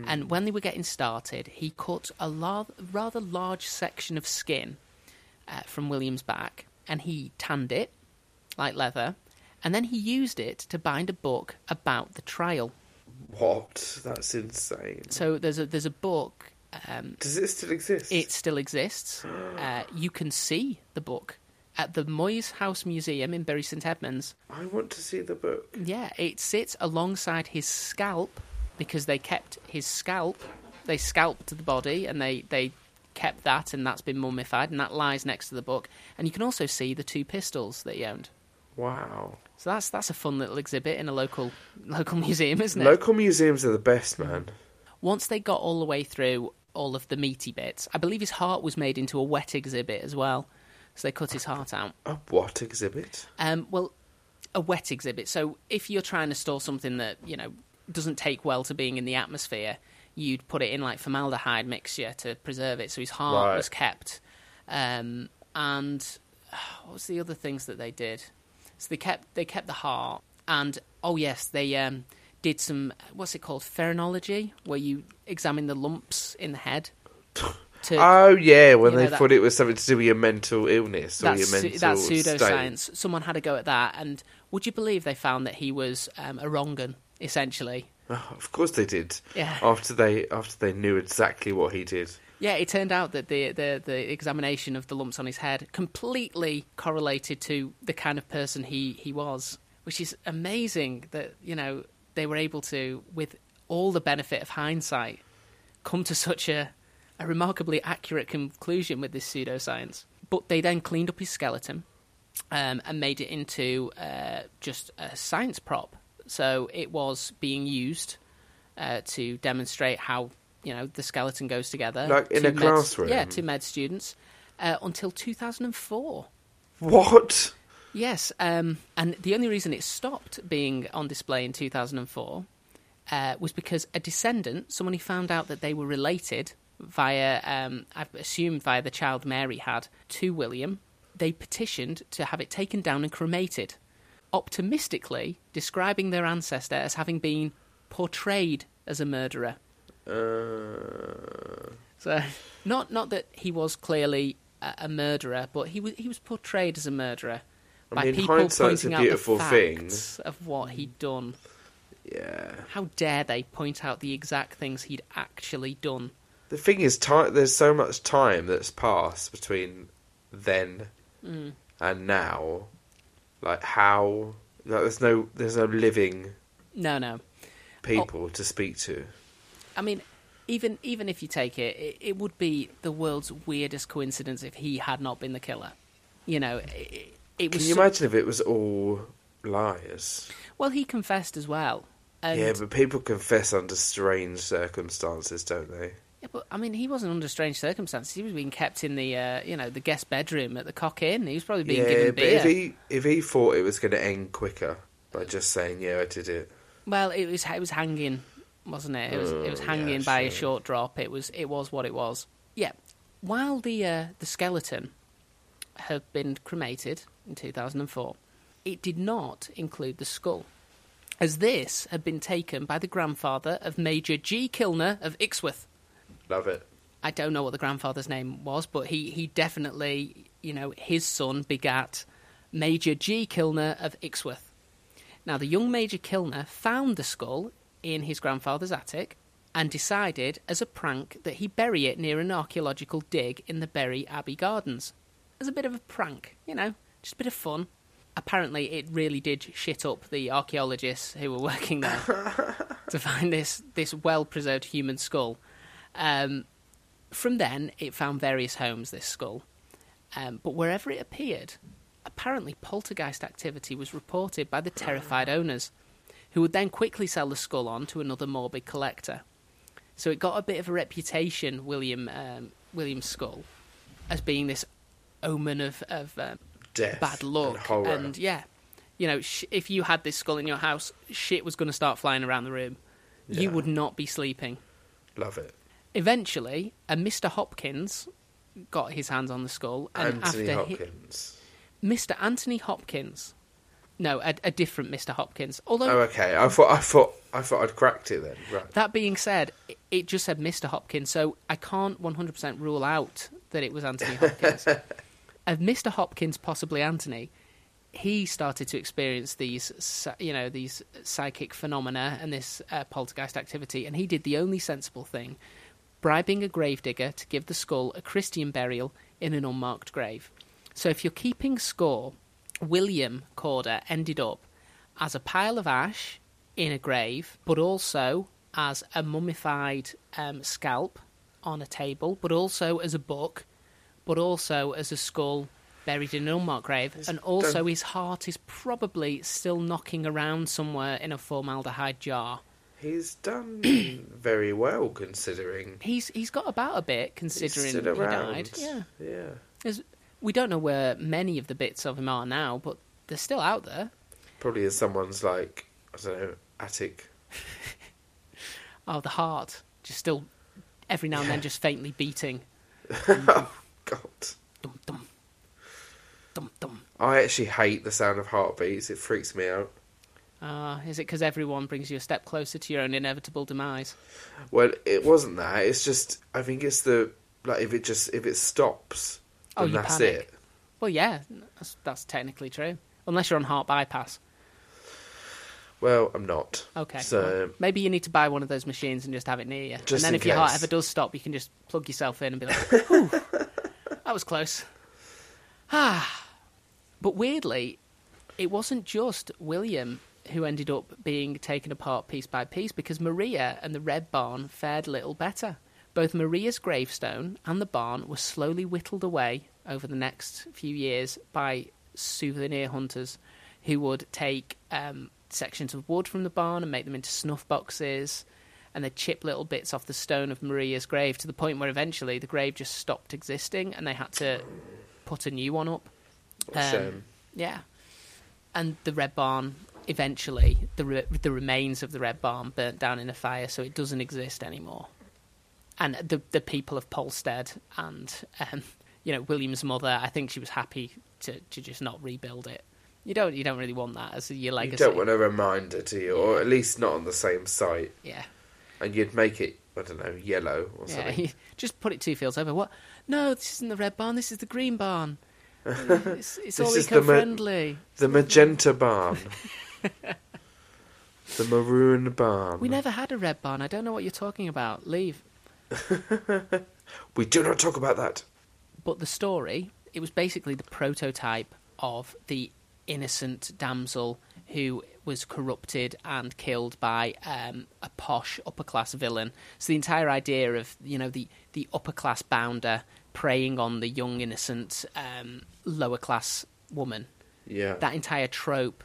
And when they were getting started, he cut a lar- rather large section of skin uh, from William's back and he tanned it like leather. And then he used it to bind a book about the trial. What? That's insane. So there's a there's a book. Um, Does it still exist? it still exists. (gasps) Uh, you can see the book at the Moyes House Museum in Bury St Edmunds. I want to see the book. Yeah, it sits alongside his scalp because they kept his scalp. They scalped the body and they, they kept that, and that's been mummified, and that lies next to the book. And you can also see the two pistols that he owned. Wow. So that's that's a fun little exhibit in a local local (laughs) museum, isn't it? Local museums are the best, man. Once they got all the way through all of the meaty bits, I believe his heart was made into a wet exhibit as well. So they cut his heart out. A what exhibit? Um, well, a wet exhibit. So if you're trying to store something that you know doesn't take well to being in the atmosphere, you'd put it in like formaldehyde mixture to preserve it. So his heart Right. was kept. Um, and (sighs) what was the other things that they did? So they kept they kept the heart, and oh yes, they um, did some what's it called phrenology, where you examine the lumps in the head. To, (laughs) Oh yeah, when You they know that- thought it was something to do with your mental illness or that's, your mental that's state. pseudoscience. Someone had a go at that, and would you believe they found that he was um, a wrong essentially? (laughs) Oh, of course they did. Yeah. After they after they knew exactly what he did. Yeah, it turned out that the, the the examination of the lumps on his head completely correlated to the kind of person he, he was, which is amazing that, you know, they were able to, with all the benefit of hindsight, come to such a, a remarkably accurate conclusion with this pseudoscience. But they then cleaned up his skeleton um, and made it into uh, just a science prop. So it was being used uh, to demonstrate how you know the skeleton goes together. Like in to a med- classroom? Yeah, to med students. uh, until 2004. What? Yes, um, and the only reason it stopped being on display in 2004 uh, was because a descendant, someone who found out that they were related via, um, I've assumed via the child Mary had, to William, they petitioned to have it taken down and cremated, optimistically describing their ancestor as having been portrayed as a murderer. Uh, So, not not that he was clearly a, a murderer, but he was he was portrayed as a murderer I by mean, people hindsight's pointing a out the beautiful thing. facts of what he'd done. yeah. How dare they point out the exact things he'd actually done? The thing is, time. There's so much time that's passed between then Mm. and now. Like how? Like there's no there's no living No, no. people to speak to. I mean, even even if you take it, it, it would be the world's weirdest coincidence if he had not been the killer. You know, it, it was. Can you so- imagine if it was all lies? well, he confessed as well. And, yeah, but people confess under strange circumstances, don't they? Yeah, but I mean, he wasn't under strange circumstances. He was being kept in the, uh, you know, the guest bedroom at the Cock Inn. He was probably being yeah, given beer. if he if he thought it was going to end quicker by just saying, "Yeah, I did it," Well, it was it was hanging, wasn't it? It was it was Oh, hanging yeah, by a short drop. It was it was what it was. Yeah. While the uh, the skeleton had been cremated in 2004, it did not include the skull, as this had been taken by the grandfather of Major G. Kilner of Ixworth. love it. I don't know what the grandfather's name was, but he, he definitely, you know, his son begat Major G. Kilner of Ixworth. Now, the young Major Kilner found the skull in his grandfather's attic and decided, as a prank, that he bury it near an archaeological dig in the Bury Abbey Gardens. As a bit of a prank, you know, just a bit of fun. Apparently, it really did shit up the archaeologists who were working there (laughs) to find this, this well preserved human skull. Um, from then, it found various homes, this skull. Um, but wherever it appeared, apparently poltergeist activity was reported by the terrified owners, who would then quickly sell the skull on to another morbid collector. So it got a bit of a reputation, William um, William's skull, as being this omen of, of um, Death, bad luck. and. And yeah, you know, sh- if you had this skull in your house, shit was going to start flying around the room. You would not be sleeping. love it. Eventually, a Mr. Hopkins got his hands on the skull, and Anthony after he- Hopkins. Mr. Anthony Hopkins, no, a, a different Mr. Hopkins. Although Oh, okay. I thought I thought I thought I'd cracked it then. Right. that being said, it- it just said Mr. Hopkins, so I can't 100% rule out that it was Anthony Hopkins. (laughs) of Mr. Hopkins, possibly Anthony, he started to experience these, you know, these psychic phenomena and this uh, poltergeist activity, and he did the only sensible thing, bribing a gravedigger to give the skull a Christian burial in an unmarked grave. So if you're keeping score, William Corder ended up as a pile of ash in a grave, but also as a mummified um, scalp on a table, but also as a book, but also as a skull buried in an unmarked grave, and also done- his heart is probably still knocking around somewhere in a formaldehyde jar. He's done (clears throat) very well considering. He's he's got about a bit he's considering he died. Yeah, Yeah. There's, we don't know where many of the bits of him are now, but they're still out there. Probably in someone's like I don't know attic. (laughs) Oh, the heart just still every now and then just faintly beating. (laughs) God. Dum dum dum dum. I actually hate the sound of heartbeats. It freaks me out. Ah, is it because everyone brings you a step closer to your own inevitable demise? Well, it wasn't that. It's just I think it's the like if it just if it stops, Oh, then that's panic. it. Well, yeah, that's, that's technically true. Unless you're on heart bypass. Well, I'm not. Okay. So well, maybe you need to buy one of those machines and just have it near you. Just and then if your heart ever does stop, you can just plug yourself in and be like, (laughs) Whew, that was close. Ah. But weirdly, it wasn't just William who ended up being taken apart piece by piece because Maria and the Red Barn fared little better. Both Maria's gravestone and the barn were slowly whittled away over the next few years by souvenir hunters who would take um, sections of wood from the barn and make them into snuff boxes and they'd chip little bits off the stone of Maria's grave to the point where eventually the grave just stopped existing and they had to put a new one up. Um, shame. Yeah, and the red barn eventually the re- the remains of the red barn burnt down in a fire, so it doesn't exist anymore. And the the people of Polstead and um, you know William's mother, I think she was happy to, to just not rebuild it. You don't you don't really want that as your legacy. You don't want a reminder, do you? Or at least not on the same site. yeah, And you'd make it, I don't know, yellow or yeah. something. (laughs) just put it two fields over. What? No, this isn't the red barn. This is the green barn. (laughs) It's, it's all This is the ma- eco-friendly. The magenta barn. the maroon barn. We never had a red barn. I don't know what you're talking about. Leave. (laughs) We do not talk about that. But the story, it was basically the prototype of the innocent damsel who was corrupted and killed by um, a posh upper class villain. So the entire idea of you know the the upper class bounder preying on the young innocent um, lower class woman. Yeah. That entire trope,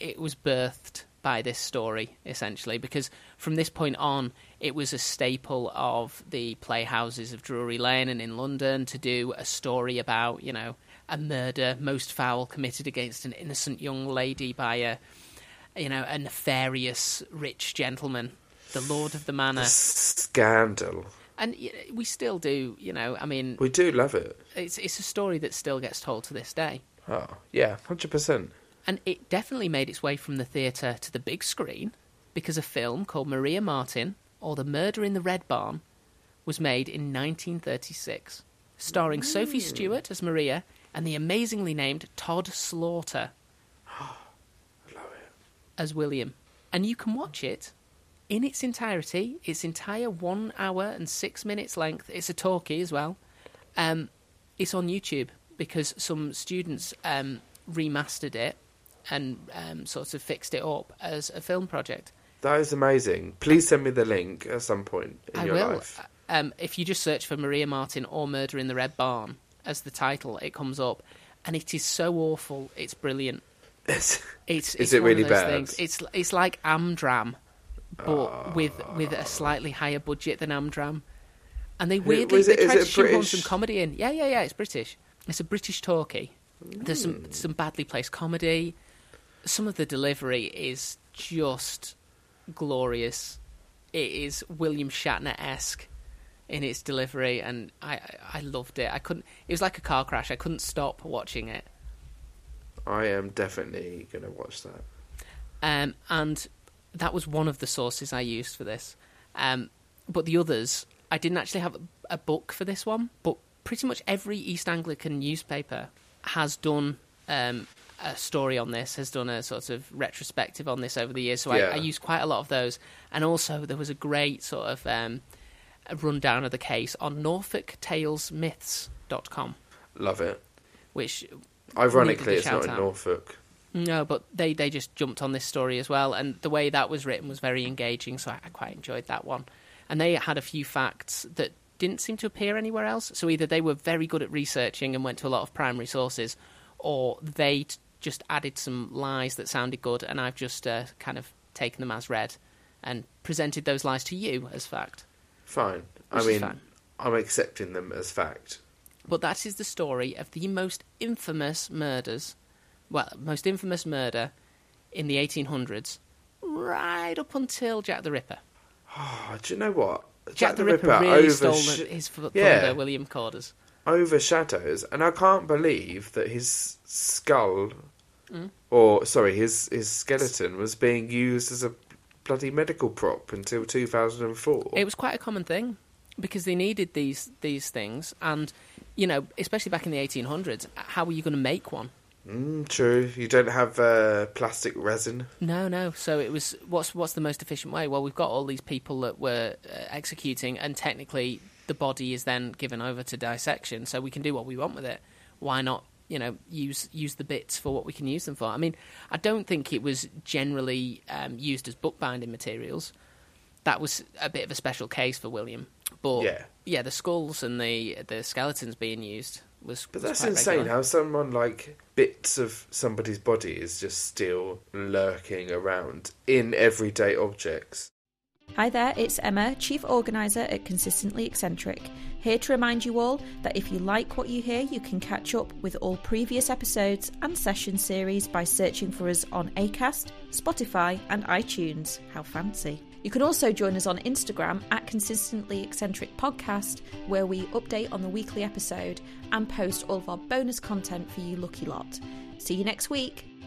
it was birthed by this story essentially because from this point on it was a staple of the playhouses of Drury Lane and in London to do a story about you know a murder most foul committed against an innocent young lady by a you know a nefarious rich gentleman the lord of the manor Scandal. and we still do you know i mean We do love it. it's it's a story that still gets told to this day Oh, yeah, 100%. And it definitely made its way from the theatre to the big screen because a film called Maria Marten or The Murder in the Red Barn was made in 1936, starring Sophie Stewart as Maria and the amazingly named Tod Slaughter as William. And you can watch it in its entirety, its entire one hour and six minutes length. It's a talkie as well. Um, it's on YouTube because some students um, remastered it and um, sort of fixed it up as a film project. That is amazing. Please send me the link at some point in I your will. life. Um, if you just search for Maria Marten or Murder in the Red Barn as the title, it comes up, and it is so awful. It's brilliant. It's, It's, Is it really bad? Things. It's it's like Amdram, but with with a slightly higher budget than Amdram, and they weirdly it- they tried to shoehorn some comedy in. Yeah, yeah, yeah. It's British. It's a British talkie. There's Hmm. some some badly placed comedy. Some of the delivery is just glorious. It is William Shatner esque in its delivery, and I I I loved it. I couldn't. It was like a car crash. I couldn't stop watching it. I am definitely going to watch that. Um, and that was one of the sources I used for this. Um, but the others, I didn't actually have a book for this one, but pretty much every East Anglican newspaper has done um, a story on this, has done a sort of retrospective on this over the years. So Yeah. I, I used quite a lot of those. And also, there was a great sort of um, rundown of the case on NorfolkTalesMyths.com, Love it. which Ironically, it's not in shout-out. Norfolk. No, but they, they just jumped on this story as well, and the way that was written was very engaging, so I, I quite enjoyed that one. And they had a few facts that didn't seem to appear anywhere else. So either they were very good at researching and went to a lot of primary sources, or they t- just added some lies that sounded good, and I've just uh, kind of taken them as read and presented those lies to you as fact. Fine. I mean, fine. I'm accepting them as fact. But that is the story of the most infamous murders, well, most infamous murder in the 1800s, right up until Jack the Ripper. Oh, do you know what? Jack, the, Ripper, really stole his f- Yeah. William Corder's. overshadows, and I can't believe that his skull, Mm. or sorry, his his skeleton was being used as a bloody medical prop until 2004. It was quite a common thing because they needed these these things, and you know, especially back in the 1800s, how were you going to make one? Mm, true. You don't have uh, plastic resin. No, no. So it was what's what's the most efficient way? Well, we've got all these people that were uh, executing, and technically the body is then given over to dissection, so we can do what we want with it. Why not? You know, use use the bits for what we can use them for. I mean, I don't think it was generally um, used as bookbinding materials. That was a bit of a special case for William, but Yeah. yeah, the skulls and the the skeletons being used was. But was that's quite insane regular. how someone like bits of somebody's body is just still lurking around in everyday objects. Hi there, it's Emma, Chief Organiser at Consistently Eccentric, here to remind you all that if you like what you hear, you can catch up with all previous episodes and session series by searching for us on ACAST, Spotify, and iTunes. How fancy! You can also join us on Instagram at Consistently Eccentric Podcast, where we update on the weekly episode and post all of our bonus content for you lucky lot. See you next week.